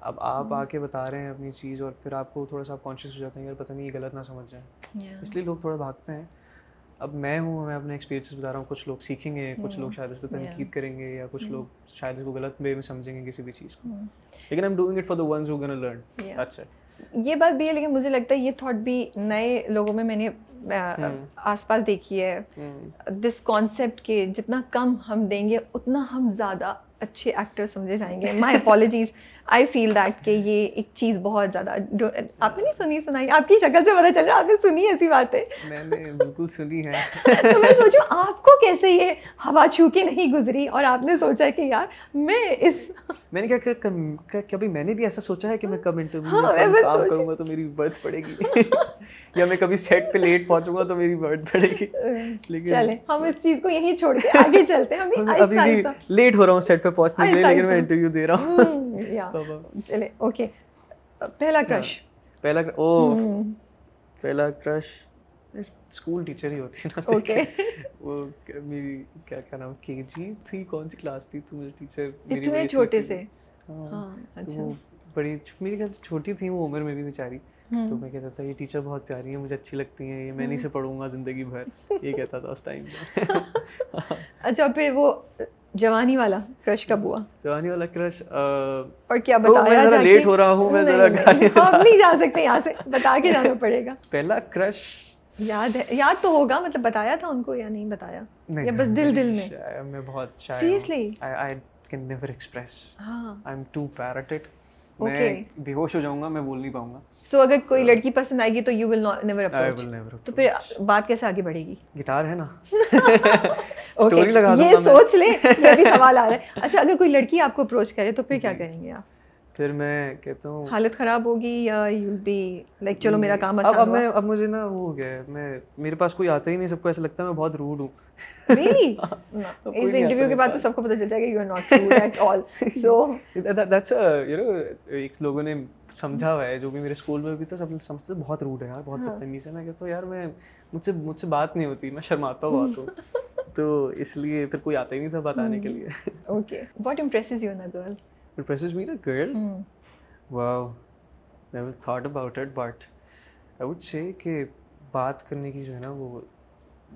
اب آپ آ کے بتا رہے ہیں اپنی چیز اور پھر آپ کو تھوڑا سا کانشیس ہو جاتے ہیں یار پتہ نہیں یہ غلط نہ سمجھ جائیں۔ اس لیے لوگ تھوڑا بھاگتے ہیں۔ اب میں ہوں میں اپنے ایکسپیرینس بتا رہا ہوں کچھ لوگ سیکھیں گے کچھ لوگ شاید اس پہ تنقید کریں گے یا کچھ لوگ شاید اس کو غلط وے میں سمجھیں گے کسی بھی چیز کو۔ لیکن I am doing it for the ones who gonna learn اچھا یہ بات بھی ہے لیکن مجھے لگتا ہے یہ تھاٹ بھی نئے لوگوں میں میں نے آس پاس دیکھی ہے دس کانسیپٹ کہ جتنا کم ہم دیں گے اتنا ہم زیادہ اچھے ایکٹر سمجھے جائیں گے۔ My apologies I feel that کہ یہ ایک چیز بہت زیادہ آپ نے نہیں سنی سنائی۔ آپ کی شکل سے پتا چل رہا آپ نے سنی ایسی باتیں۔ میں نے بالکل سنی ہے تو میں سوچوں آپ کو کیسے یہ ہوا چھو کے نہیں گزری اور آپ نے سوچا کہ یار میں اس میں نے کیا کبھی میں نے بھی ایسا سوچا ہے کہ میں کب انٹرویو میں کام کروں گا تو میری برتھ پڑے گی۔ یا میں کبھی سیٹ پہ لیٹ پہنچوں گا تو میری برتھ پڑے گی۔ لیکن چلیں ہم اس چیز کو یہیں چھوڑ کے آگے چلتے ہیں۔ ابھی بھی لیٹ ہو رہا ہوں سیٹ پہ پہنچنے کے لیے لیکن میں انٹرویو دے رہا ہوں۔ چلے اوکے پہلا کرش پہلا او پہلا کرش اسکول ٹیچر ہی ہوتی ہے نا۔ وہ میری کیا کیا نام؟ کے جی تھی۔ کون سی کلاس تھی؟ تو مجھے ٹیچر اتنے چھوٹے سے۔ ہاں۔ اچھا۔ بڑی میری خیال چھوٹی تھی وہ عمر میں بھی بیچاری۔ تو میں کہتا تھا یہ ٹیچر بہت پیاری ہے مجھے اچھی لگتی ہیں یہ میں نہیں سے پڑھوں گا زندگی بھر۔ یہ کہتا تھا اس ٹائم اچھا پھر وہ جوانی والا کرش کب ہوا؟ جوانی والا کرش اور کیا بتایا جا لیٹ ہو رہا ہوں میں ذرا ہم نہیں جا سکتے یہاں سے بتا کے جانا پڑے گا۔ پہلا کرش یاد ہے یاد تو ہوگا مطلب بتایا تھا ان کو یا نہیں بتایا؟ یا بس دل دل میں؟ میں بہت seriously I can never express I am too pirated میں بے ہوش ہو جاؤں گا میں بول نہیں پاؤں گا۔ سو اگر کوئی لڑکی پسند آئے گی تو یو ول نیور اپروچ تو پھر بات کیسے آگے بڑھے گی؟ گٹار ہے نا؟ یہ سوچ لیں یہ بھی سوال آ رہا ہے۔ اچھا اگر کوئی لڑکی آپ کو اپروچ کرے تو پھر کیا کریں گے آپ؟ پھر میں کہتا ہوں حالت خراب ہوگی یا یو بی لائک چلو میرا کام اب اب میں اب مجھے نا وہ ہو گیا میں میرے پاس کوئی آتا ہی نہیں سب کو ایسا لگتا ہے میں بہت روڈ ہوں۔ اس انٹرویو کے بعد تو سب کو پتہ چل جائے گا you are not rude at all so that's you know ایک لوگوں نے سمجھا ہوا ہے جو بھی میرے اسکول میں بھی تھا سب سمجھتے بہت روڈ ہے یار بہت بدتمیز ہے۔ میں کہتا ہوں یار میں مجھ سے مجھ سے بات نہیں ہوتی میں شرماتا ہوں بہت ہوں تو اس لیے پھر کوئی آتا ہی نہیں تھا بتانے کے لیے۔ Okay what impresses you in a girl impresses me نا girl wow never thought about it but I would say کہ بات کرنے کی جو ہے نا وہ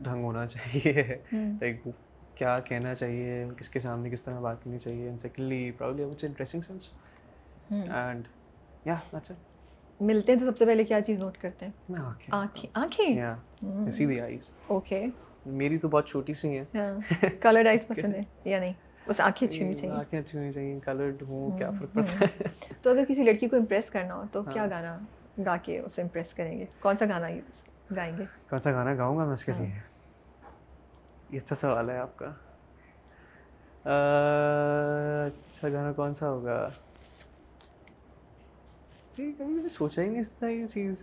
ڈھنگ ہونا چاہیے لائک کیا کہنا چاہیے کس کے سامنے کس طرح بات کرنی چاہیے and secondly proudly I would say dressing sense and یا اچھا ملتے ہیں تو سب سے پہلے کیا چیز نوٹ کرتے ہیں آنکھیں آنکھیں آنکھیں سیدھی آئیز اوکے میری تو بہت چھوٹی سی ہیں کلرڈ آئیز پسند ہے یا نہیں بس آنکھیں اچھی ہونی چاہیے۔ آنکھیں اچھی ہونی چاہیے کلرڈ ہوں کیا فرق پڑتا ہے؟ تو اگر کسی لڑکی کو امپریس کرنا ہو تو کیا گانا گا کے اسے امپریس کریں گے؟ کون سا گانا گائیں گے؟ کون سا گانا گاؤں گا میں اس کے لیے؟ یہ اچھا سوال ہے آپ کا۔ اچھا گانا کون سا ہوگا؟ کبھی میں نے سوچا ہی نہیں اس طرح یہ چیز۔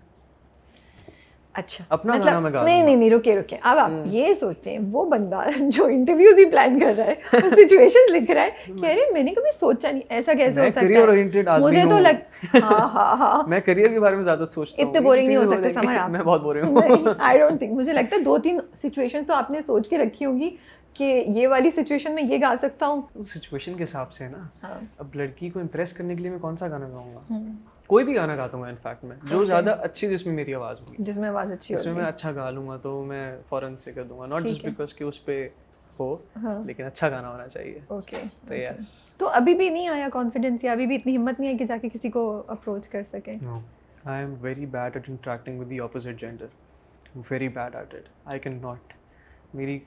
اچھا اپنا گانا میں نہیں نہیں نہیں رکے رکے۔ اب آپ یہ سوچتے ہیں وہ بندہ جو انٹرویوز ہی پلان کر رہا ہے سچویشن لکھ رہا ہے کہہ رہے میں نے کبھی سوچا نہیں ایسا کیسے ہو سکتا ہے؟ مجھے تو لگ ہاں ہاں ہاں۔ میں کے بارے میں زیادہ سوچتا ہوں۔ اتنے بورنگ نہیں ہو سمجھ آپ میں بہت بورنگ ہوں۔ آئی ڈونٹ تھنک مجھے لگتا ہے دو تین سچویشن تو آپ نے سوچ کے رکھی ہوں گی کہ یہ والی سچویشن میں یہ گا سکتا ہوں۔ سچویشن کے حساب سے نا اب لڑکی کو امپریس کرنے کے لیے میں کون سا گانا گاؤں گا؟ کوئی بھی گانا گاتا ہوں انفیکٹ میں جو زیادہ اچھی جس میں میری آواز ہوگی۔ جس میں آواز اچھی جس میں میں اچھا گا لوں گا تو میں فوراً سے کر دوں گا۔ ناٹ جسٹ بیکاز کہ اس پہ ہو لیکن اچھا گانا ہونا چاہیے۔ اوکے تو یس تو ابھی بھی نہیں آیا کانفیڈینس یا ابھی بھی اتنی ہمت نہیں ہے کہ جا کے کسی کو اپروچ کر سکیں I am very bad at interacting with the opposite gender very bad at it I can not marry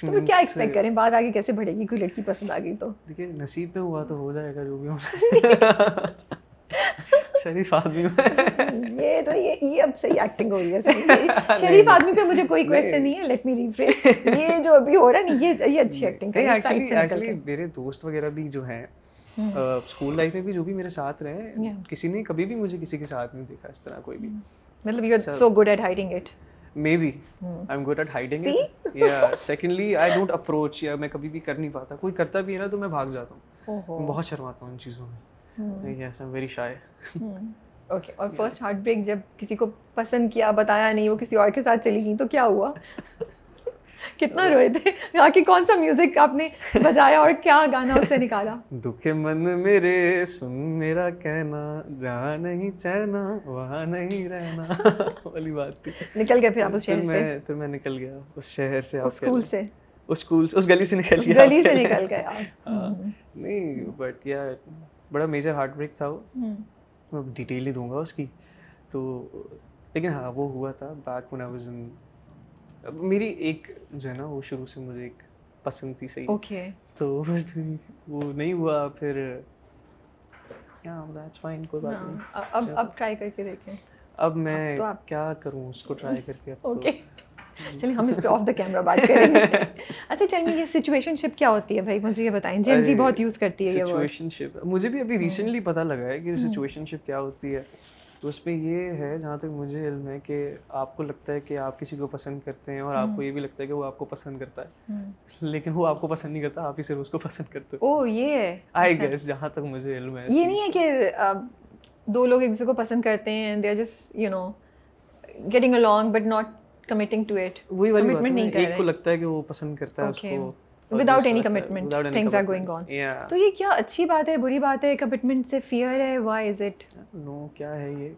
تو کیا ایکسپیکٹ کریں؟ بات آگے کیسے بڑھے گی؟ کوئی لڑکی پسند آ گئی تو۔ دیکھیے نصیب میں ہوا تو ہو جائے گا جو بھی ہونا شریف آدمی یہ تو یہ اب صحیح ایکٹنگ ہو رہی ہے شریف آدمی پہ مجھے کوئی کوشچن نہیں ہے لیٹ می ریفریز یہ جو ابھی ہو رہا ہے نا یہ اچھی ایکٹنگ ہے ایکچولی میرے دوست وغیرہ بھی جو ہیں اسکول لائف میں بھی جو بھی میرے ساتھ رہے کسی نے کبھی بھی مجھے کسی کے ساتھ نہیں دیکھا اس طرح کوئی بھی۔ مطلب you are so good at hiding it maybe I am good at hiding یا سیکنڈلی آئی ڈونٹ اپروچ یا میں کبھی بھی کر نہیں پاتا۔ کوئی کرتا بھی ہے نا تو میں بھاگ جاتا ہوں۔ بہت شرماتا ہوں ان چیزوں میں۔ ویری شائے اوکے اور فرسٹ ہارٹ بریک جب کسی کو پسند کیا بتایا نہیں وہ کسی اور کے ساتھ چلی گئی تو کیا ہوا کتنا روئے تھے کہا کہ کون سا میوزک آپ نے بجایا اور کیا گانا اس سے نکالا دکھ من میرے سن میرا کہنا جہاں نہیں چہنا وہاں نہیں رہنا والی بات تھی نکل گئے پھر آپ اس شہر سے پھر میں نکل گیا اس شہر سے اس اسکول سے اس اسکول اس گلی سے نکل گیا گلی سے نکل گیا۔ نہیں بٹ یا بڑا میجر ہارٹ بریک تھا وہ۔ میں ڈیٹیل ہی دوں گا اس کی۔ تو لیکن ہاں وہ ہوا تھا back when I was in میری ایک جو ہے نا وہ شروع سے مجھے ایک پسند تھی صحیح۔ اوکے تو وہ نہیں ہوا پھر کوئی بات نہیں۔ اب اب ٹرائی کر کے دیکھیں۔ اب میں کیا کروں اس کو ٹرائی کر کے اوکے چلیے ہم اس پہ آف دا کیمرہ بات کریں گے۔ اچھا چلیے یہ سچویشن شپ کیا ہوتی ہے بھائی؟ مجھے یہ بتائیں۔ جین زی بہت یوز کرتی ہے یہ سچویشن شپ مجھے بھی ابھی ریسنٹلی پتہ لگا ہے کہ سچویشن شپ کیا ہوتی ہے تو اس میں یہ ہے جہاں تک مجھے علم ہے کہ آپ کو لگتا ہے کہ آپ کسی کو پسند کرتے ہیں اور آپ کو یہ بھی لگتا ہے کہ وہ آپ کو پسند کرتا ہے۔ لیکن وہ آپ کو پسند نہیں کرتا آپ ہی صرف اس کو پسند کرتے او یہ ہے۔ آئی گیس جہاں تک مجھے علم ہے۔ یہ نہیں ہے کہ دو لوگ ایک دوسرے کو پسند کرتے ہیں they are just you know getting along but not committing to it وہی والی بات ہے ایک کو لگتا ہے کہ وہ پسند کرتا ہے اس کو without any commitment things are going on تو یہ کیا اچھی بات ہے بری بات ہے؟ کمٹمنٹ سے فیئر ہے؟ وائی از اٹ نو کیا ہے یہ؟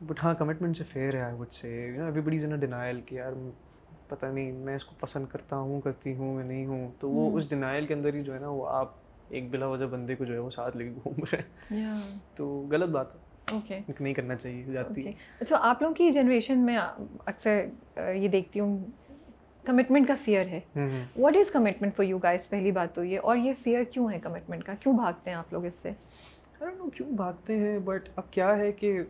بٹ ہاں کمٹمنٹ سے فیئر ہے I would say every buddies in denial کہ یار پتہ نہیں میں اس کو پسند کرتا ہوں کرتی ہوں میں نہیں ہوں۔ تو وہ اس ڈینائل کے اندر ہی جو ہے نا وہ آپ ایک بلا وجہ بندے کو جو ہے وہ ساتھ لے کے گھوم رہے ہیں۔ تو غلط بات ہے۔ نہیں کرنا چاہیے جاتی ہے اچھا آپ لوگوں کی جنریشن میں اکثر یہ دیکھتی ہوں کمٹمنٹ کا فیئر ہے what is commitment for you guys پہلی بات تو یہ اور یہ فیئر کیوں ہے کمٹمنٹ کا کیوں بھاگتے ہیں آپ لوگ اس سے کیوں بھاگتے ہیں بٹ اب کیا ہے کہ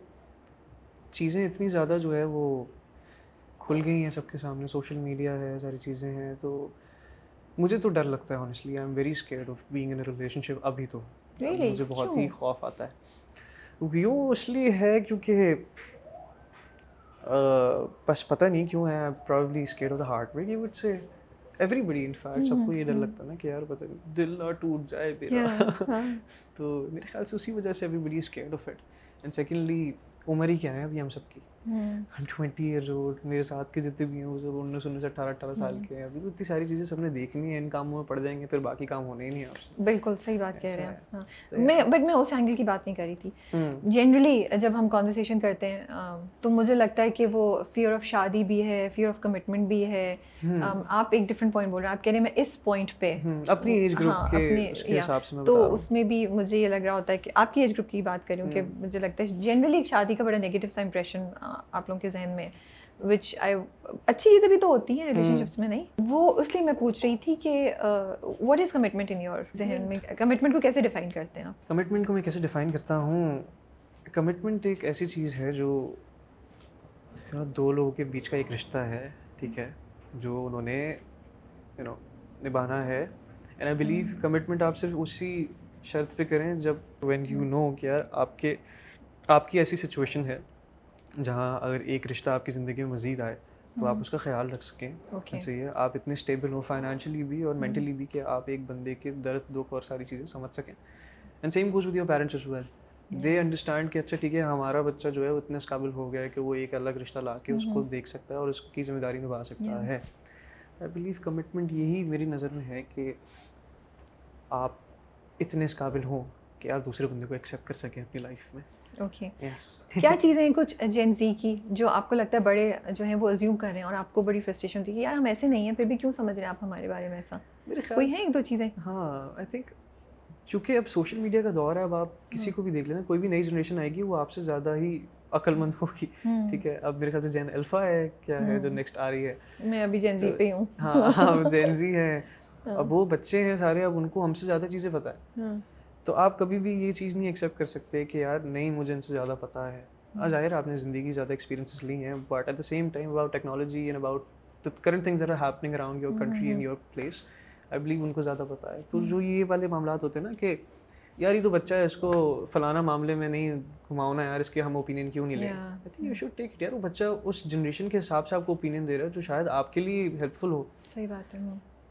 چیزیں اتنی زیادہ جو ہے وہ کھل گئی ہیں سب کے سامنے سوشل میڈیا ہے ساری چیزیں ہیں تو مجھے تو ڈر لگتا ہے honestly I am very scared of being in relationship ابھی تو مجھے بہت ہی خوف آتا ہے یوں اس لیے ہے کیونکہ بس پتہ نہیں کیوں ہے probably scare of the heart break you would say everybody in fact سب کو یہ ڈر لگتا ہے نا کہ یار پتہ نہیں دل نہ ٹوٹ جائے میرا۔ تو میرے خیال سے اسی وجہ سے everybody scared of it and secondly عمر ہی کیا ہے ابھی ہم سب کی؟ ہم ٹوینٹی ایئرز اولڈ میرے ساتھ کے جتنے بھی ہیں وہ سب انیس انیس اٹھارہ اٹھارہ سال کے ہیں۔ ابھی تو اتنی ساری چیزیں سب نے دیکھنی ہیں ان کاموں میں پڑ جائیں گے پھر باقی کام ہونے ہی نہیں آپ سے۔ بالکل صحیح بات کہہ رہے ہیں ہاں میں بٹ میں اس اینگل کی بات نہیں کر رہی تھی۔ جنرلی جب ہم کانورسیشن کرتے ہیں تو مجھے لگتا ہے کہ وہ فیئر آف شادی بھی ہے فیئر آف کمٹمنٹ بھی ہے۔ آپ ایک ڈفرینٹ پوائنٹ بول رہے ہیں۔ آپ کہہ رہے ہیں میں اس پوائنٹ پہ اپنی ایج گروپ کے حساب سے تو اس میں بھی مجھے یہ لگ رہا ہوتا ہے کہ آپ کی ایج گروپ کی بات کروں کہ مجھے لگتا ہے جنرلی شادی کا بڑا نیگیٹو سا امپریشن آپ لوگوں کے ذہن میں وچ آئی اچھی چیزیں بھی تو ہوتی ہیں ریلیشن شپس میں نہیں؟ وہ اس لیے میں پوچھ رہی تھی کہ what is commitment in your ذہن میں؟ کمٹمنٹ کو کیسے ڈیفائن کرتے ہیں آپ؟ کمٹمنٹ کو میں کیسے ڈیفائن کرتا ہوں؟ کمٹمنٹ ایک ایسی چیز ہے جو دو لوگوں کے بیچ کا ایک رشتہ ہے ٹھیک ہے جو انہوں نے یو نو نبھانا ہے۔ اینڈ آئی بلیو کمٹمنٹ آپ صرف اسی شرط پہ کریں جب وین یو نو کہ یار آپ کے آپ کی ایسی سچویشن ہے۔ جہاں اگر ایک رشتہ آپ کی زندگی میں مزید آئے تو آپ اس کا خیال رکھ سکیں۔ صحیح ہے آپ اتنے اسٹیبل ہو فائنینشلی بھی اور مینٹلی بھی کہ آپ ایک بندے کے درد دکھ اور ساری چیزیں سمجھ سکیں۔ And same goes with your parents as well they understand کہ اچھا ٹھیک ہے ہمارا بچہ جو ہے وہ اتنے قابل ہو گیا ہے کہ وہ ایک الگ رشتہ لا کے اس کو دیکھ سکتا ہے اور اس کی ذمہ داری نبھا سکتا ہے۔ آئی بلیو کمٹمنٹ یہی میری نظر میں ہے کہ آپ اتنے قابل ہوں کہ آپ دوسرے بندے کو ایکسیپٹ کر سکیں اپنی لائف میں۔ اوکے کیا چیزیں ہیں کچھ جین زی کی جو آپ کو لگتا ہے بڑے جو ہیں وہ ازیوم کر رہے ہیں اور آپ کو بڑی فرسٹریشن ہوتی ہے کہ یار ہم ایسے نہیں ہیں پھر بھی کیوں سمجھ رہے ہیں آپ ہمارے بارے میں ایسا؟ کوئی ہے ایک دو چیزیں؟ ہاں آئی تھنک چونکہ اب سوشل میڈیا کا دور ہے اب آپ کسی کو بھی دیکھ لینا کوئی بھی نئی جنریشن آئے گی وہ آپ سے زیادہ ہی عقل مند ہوگی ٹھیک ہے؟ اب میرے خیال سے جین الفا ہے کیا ہے جو نیکسٹ آ رہی ہے؟ میں ابھی جین زی پہ ہوں۔ ہاں ہاں جین زی ہے اب وہ بچے ہیں سارے اب ان کو ہم سے زیادہ چیزیں پتہ ہے تو آپ کبھی بھی یہ چیز نہیں ایکسیپٹ کر سکتے کہ یار نہیں مجھے ان سے زیادہ پتہ ہے۔ ظاہر آپ نے زندگی زیادہ ایکسپیرینسز لی ہیں but at the same time about technology and about current things are happening around your country and your place I believe ان کو زیادہ پتہ ہے۔ تو جو یہ والے معاملات ہوتے ہیں نا کہ یار یہ تو بچہ ہے اس کو فلانا معاملے میں نہیں گھماؤنا یار اس کے ہم اوپینین کیوں نہیں لیں؟ I think you should take it یار وہ بچہ اس جنریشن کے حساب سے آپ کو اوپینین دے رہا ہے جو شاید آپ کے لیے ہیلپ فل ہو۔ صحیح بات ہے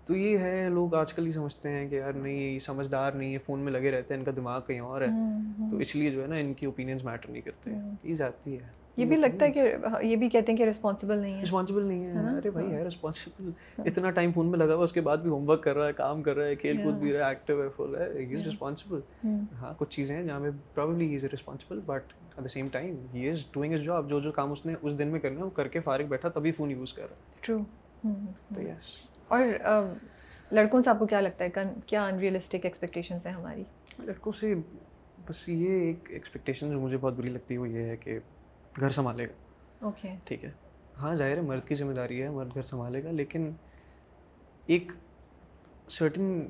تو یہ ہے لوگ آج کل ہی سمجھتے ہیں کہ یار نہیں یہ سمجھدار نہیں ہے فون میں لگے رہتے ہیں ان کا دماغ کہیں اور ہے۔ تو اس لیے جو ہے نا ان کی اوپینینس میٹر نہیں کرتے۔ یہ جاتی ہے۔ یہ بھی لگتا ہے کہ یہ بھی کہتے ہیں کہ رسپانسبل نہیں ہے۔ رسپانسبل نہیں ہے۔ ارے بھائی ہے رسپانسبل اتنا ٹائم فون میں لگا ہوا اس کے بعد بھی ہوم ورک کر رہا ہے کام کر رہا ہے کھیل کود بھی رہا ہے ایکٹیو ہے فل ہے۔ ہی از رسپانسبل ہاں کچھ چیزیں ہیں جہاں میں probably he is responsible but at the same time he is doing his job جو جو کام اس نے اس دن میں کرنا ہے وہ کر کے فارغ بیٹھا تبھی فون یوز کر رہا ہے۔ ٹرو تو یس اور لڑکوں سے آپ کو کیا لگتا ہے؟ کیا ان ریئلسٹک ایکسپیکٹیشنس ہیں ہماری؟ لڑکوں سے بس یہ ایک ایکسپیکٹیشن جو مجھے بہت بری لگتی ہے وہ یہ ہے کہ گھر سنبھالے گا۔ اوکے ٹھیک ہے۔ ہاں ظاہر ہے مرد کی ذمہ داری ہے مرد گھر سنبھالے گا لیکن ایک سرٹن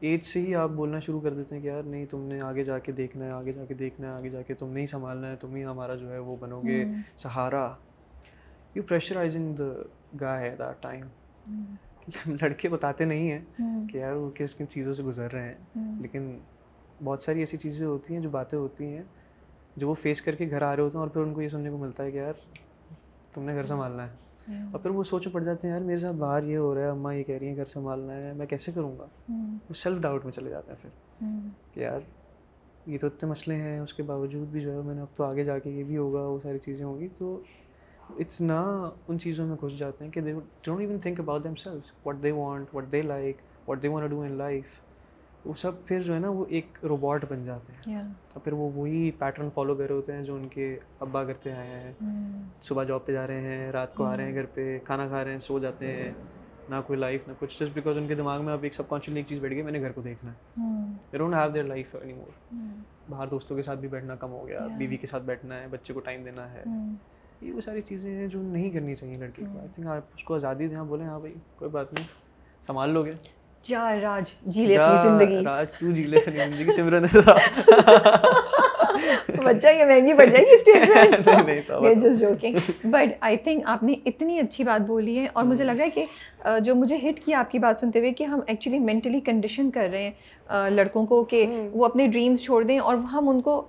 ایج سے ہی آپ بولنا شروع کر دیتے ہیں کہ یار نہیں تم نے آگے جا کے دیکھنا ہے آگے جا کے دیکھنا ہے آگے جا کے تم نہیں سنبھالنا ہے تم ہی ہمارا جو ہے وہ بنو گے سہارا۔ یو پریشرائزنگ دا گا ہے دیٹ ٹائم لڑکے بتاتے نہیں ہیں کہ یار وہ کس کن چیزوں سے گزر رہے ہیں۔ لیکن بہت ساری ایسی چیزیں ہوتی ہیں جو باتیں ہوتی ہیں جو وہ فیس کر کے گھر آ رہے ہوتے ہیں اور پھر ان کو یہ سننے کو ملتا ہے کہ یار تم نے گھر سنبھالنا ہے۔ اور پھر وہ سوچ پڑ جاتے ہیں یار میرے ساتھ باہر یہ ہو رہا ہے اماں یہ کہہ رہی ہیں گھر سنبھالنا ہے میں کیسے کروں گا؟ وہ سیلف ڈاؤٹ میں چلے جاتے ہیں پھر کہ یار یہ تو اتنے مسئلے ہیں اس کے باوجود بھی جو ہے میں نے اب تو آگے جا کے یہ بھی ہوگا وہ ساری چیزیں ہوں گی تو اتنا ان چیزوں میں گھس جاتے ہیں کہ they don't even think about themselves what they want what they like what they want do in life وہ سب پھر جو ہے نا وہ ایک روبوٹ بن جاتے ہیں. اور پھر وہ وہی پیٹرن فالو کر رہے ہوتے ہیں جو ان کے ابا کرتے آئے ہیں. صبح جاب پہ جا رہے ہیں رات کو آ رہے ہیں گھر پہ کھانا کھا رہے ہیں سو جاتے ہیں. نہ کوئی لائف نہ کچھ. جسٹ بیکاز ان کے دماغ میں اب ایک سب کانشیسلی ایک چیز بیٹھ گئی میں نے گھر کو دیکھنا ہے. Don't have their life anymore باہر دوستوں کے ساتھ بھی بیٹھنا کم ہو گیا بیوی کے ساتھ بیٹھنا ہے بچے کو ٹائم دینا ہے. یہ وہ ساری چیزیں ہیں جو نہیں کرنی چاہیے لڑکی کو۔ آئی تھنک آپ اس کو آزادی دیں بولیں ہاں بھائی کوئی بات نہیں۔ سنبھال لو گے۔ جا راج جی لے اپنی زندگی۔ راج تو جی لے اپنی زندگی سمرن۔ بچہ یہ مہنگی پڑ جائے گی statement just joking but I think آپ نے اتنی اچھی بات بولی ہے اور مجھے لگ رہا ہے کہ جو مجھے ہٹ کیا آپ کی بات سنتے ہوئے کہ ہم ایکچولی مینٹلی کنڈیشن کر رہے ہیں لڑکوں کو کہ وہ اپنے ڈریمس چھوڑ دیں اور ہم ان کو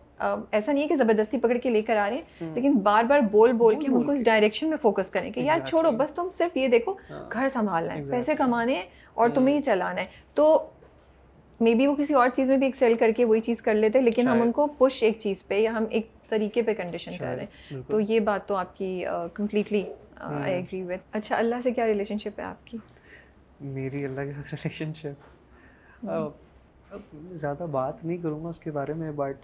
ایسا نہیں ہے کہ زبردستی پکڑ کے لے کر آ رہے ہیں لیکن بار بار بول بول کے ان کو اس ڈائریکشن میں فوکس کریں کہ یار چھوڑو بس تم صرف یہ دیکھو گھر سنبھالنا ہے پیسے کمانے ہیں اور تمہیں ہی چلانا ہے۔ تو مے بی وہ کسی اور چیز میں بھی ایکسیل کر کے وہی چیز کر لیتے لیکن ہم ان کو پش ایک چیز پہ یا ہم ایک طریقے پہ کنڈیشن کر رہے ہیں۔ تو یہ بات تو آپ کی کمپلیٹلی آئی ایگری وتھ اچھا اللہ سے کیا ریلیشن شپ ہے آپ کی؟ میری اللہ کے ساتھ ریلیشن شپ زیادہ بات نہیں کروں گا اس کے بارے میں but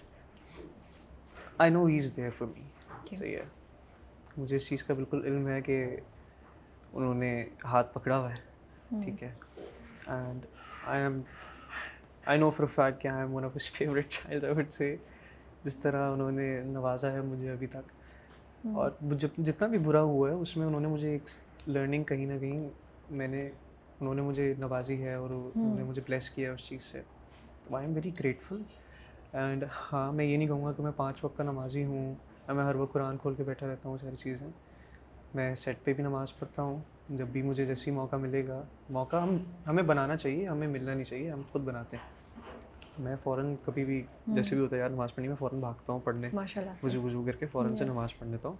I know he is there for me صحیح ہے مجھے اس چیز کا بالکل علم ہے کہ انہوں نے ہاتھ پکڑا ہوا ہے ٹھیک ہے؟ And I am I know for fact کہ I am one of his favourite child I would say جس طرح انہوں نے نوازا ہے مجھے ابھی تک۔ اور جتنا بھی برا ہوا ہے اس میں انہوں نے مجھے ایک لرننگ کہیں نہ کہیں میں نے انہوں نے مجھے نوازی ہے اور انہوں نے مجھے بلیس کیا ہے اس چیز سے۔ I am very grateful and ہاں میں یہ نہیں کہوں گا کہ میں پانچ وقت کا نمازی ہوں میں ہر وقت قرآن کھول کے بیٹھا رہتا ہوں ساری چیزیں۔ میں سیٹ پہ بھی نماز پڑھتا ہوں جب بھی مجھے جیسی موقع ملے گا۔ موقع ہم ہمیں بنانا چاہیے ہمیں ملنا نہیں چاہیے ہم خود بناتے ہیں۔ میں فوراً کبھی بھی جیسے بھی ہوتا ہے یار نماز پڑھنی میں فوراً بھاگتا ہوں پڑھنے۔ وضو وضو کر کے فوراً سے نماز پڑھ لیتا ہوں۔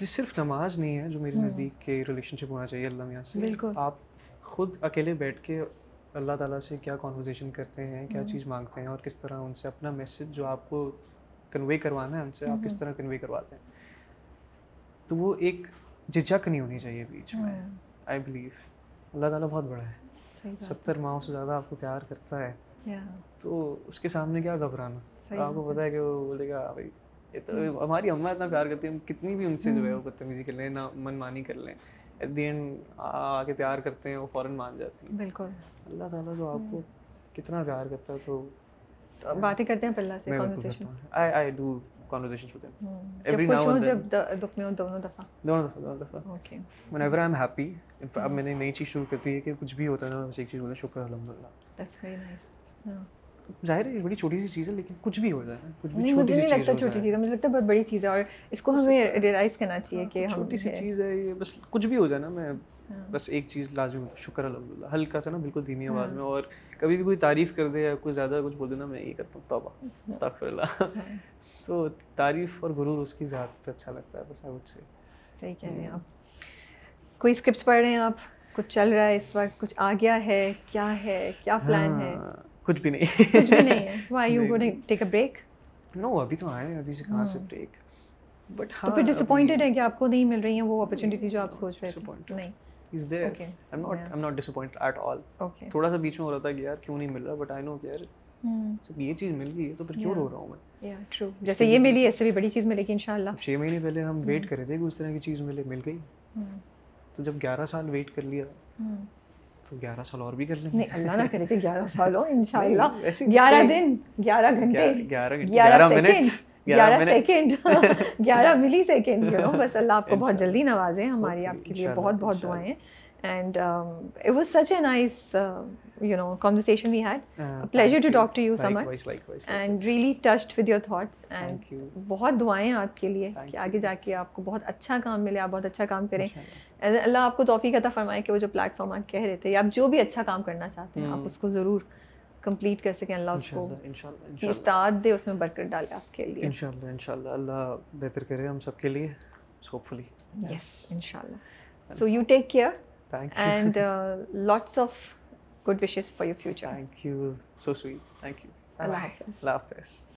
یہ صرف نماز نہیں ہے جو میری نزدیک کے ریلیشن شپ ہونا چاہیے اللہ میاں سے۔ آپ خود اکیلے بیٹھ کے اللہ تعالیٰ سے کیا کانورزیشن کرتے ہیں کیا چیز مانگتے ہیں اور کس طرح ان سے اپنا میسج جو آپ کو کنوے کروانا ہے ان سے آپ کس طرح کنوے کرواتے ہیں۔ تو وہ ایک جھجک نہیں ہونی چاہیے بیچ میں۔ آئی بلیو اللہ تعالیٰ بہت بڑا ہے۔ ستر ماہوں سے زیادہ آپ کو پیار کرتا ہے۔ تو اس کے سامنے کیا گھبرانا؟ آپ کو پتا ہے کہ وہ بولے گا بھائی یہ تو ہماری اماں اتنا پیار کرتی ہیں کتنی بھی ان سے جو ہے وہ بدتمیزی کر لیں نہ من مانی کر لیں۔ ایٹ دی اینڈ آ کے پیار کرتے ہیں وہ فوراً مان جاتی ہیں۔ بالکل۔ اللہ تعالیٰ تو آپ کو کتنا پیار کرتا ہے تو باتیں کرتے ہیں اللہ سے conversation I I do conversation with them every now and جب دکھ میں دونوں دفعہ۔ دونوں دفعہ دونوں دفعہ۔ Okay whenever I am happy اب میں نے نئی چیز شروع کرتی ہے کہ کچھ بھی ہوتا ہے نا بس ایک چیز بولتا شکر الحمد للہ دیٹس ویری نائس ظاہر ہے بڑی چھوٹی سی چیز ہے لیکن کچھ بھی ہو جائے کچھ بھی مجھے نہیں لگتا چھوٹی چیز ہے مجھے لگتا ہے بہت بڑی چیز ہے اور اس کو ہمیں ریئلائز کرنا چاہیے کہ ہم چھوٹی سی چیز ہے یہ بس کچھ بھی ہو جائے نا میں بس ایک چیز ہوتا شکر الحمد للہ ہلکا سا نا بالکل دھیمی آواز میں اور کبھی بھی کوئی تعریف کر دے یا کوئی زیادہ کچھ بول دے نا میں یہ کرتا ہوں توبہ استغفر اللہ تو تعریف اور غرور اس کی ذات پہ اچھا لگتا ہے بس آئی وڈ سے صحیح کہہ رہے ہیں آپ۔ کوئی اسکرپٹس پڑھ رہے ہیں آپ؟ کچھ چل رہا ہے اس وقت کچھ آ گیا ہے کیا ہے کیا پلان ہے؟ کچھ بھی نہیں۔ کچھ بھی نہیں۔ ہے why you going take a break no ابھی تو آئے ابھی سے کہاں سے بریک بٹ تو پھر ڈس اپوائنٹڈ ہے کہ آپ کو نہیں مل رہی ہیں وہ اپرچونیٹی جو آپ سوچ رہے تھے۔ نہیں۔ Is I am not I am not disappointed at all تھوڑا سا بیچ میں ہو رہا تھا کہ یار کیوں نہیں مل رہا؟ بٹ آئی نو کہ یار یہ چیز مل گئی ہے تو پھر کیوں رو رہا ہوں میں؟ ٹرو جیسے یہ ملی ایسے بھی بڑی چیز ملے گی انشاءاللہ۔ چھ مہینے پہلے ہم ویٹ کر رہے تھے کہ اس طرح کی چیز ملے مل گئی۔ تو جب گیارہ سال ویٹ کر لیا۔ تو گیارہ سال اور بھی کر لیں نہیں اللہ نہ کرے کہ گیارہ سال ہو ان شاء اللہ گیارہ دن گیارہ گھنٹے گیارہ منٹ گیارہ سیکنڈ گیارہ ملی سیکنڈ یو نو بس اللہ آپ کو بہت جلدی نوازے ہماری آپ کے لیے بہت بہت دعائیں۔ And it was such a nice you know conversation we had. A pleasure to talk to you Samar. And really touched with your thoughts. And بہت دعائیں آپ کے لیے کہ آگے جا کے آپ کو بہت اچھا کام ملے آپ بہت اچھا کام کریں اللہ آپ کو توفیق عطا فرمائے کہ وہ جو پلیٹ فارم آپ کہہ رہے تھے آپ جو بھی اچھا کام کرنا چاہتے ہیں آپ اس کو ضرور کمپلیٹ کر سکیں اللہ اس کو استاد دے اس میں برکت ڈالے آپ کے لیے انشاءاللہ انشاءاللہ اللہ بہتر کرے ہم سب کے لیے ہوپ فلی یس انشاءاللہ so you take care and lots of good wishes for your future thank you so sweet thank you اللہ حافظ اللہ حافظ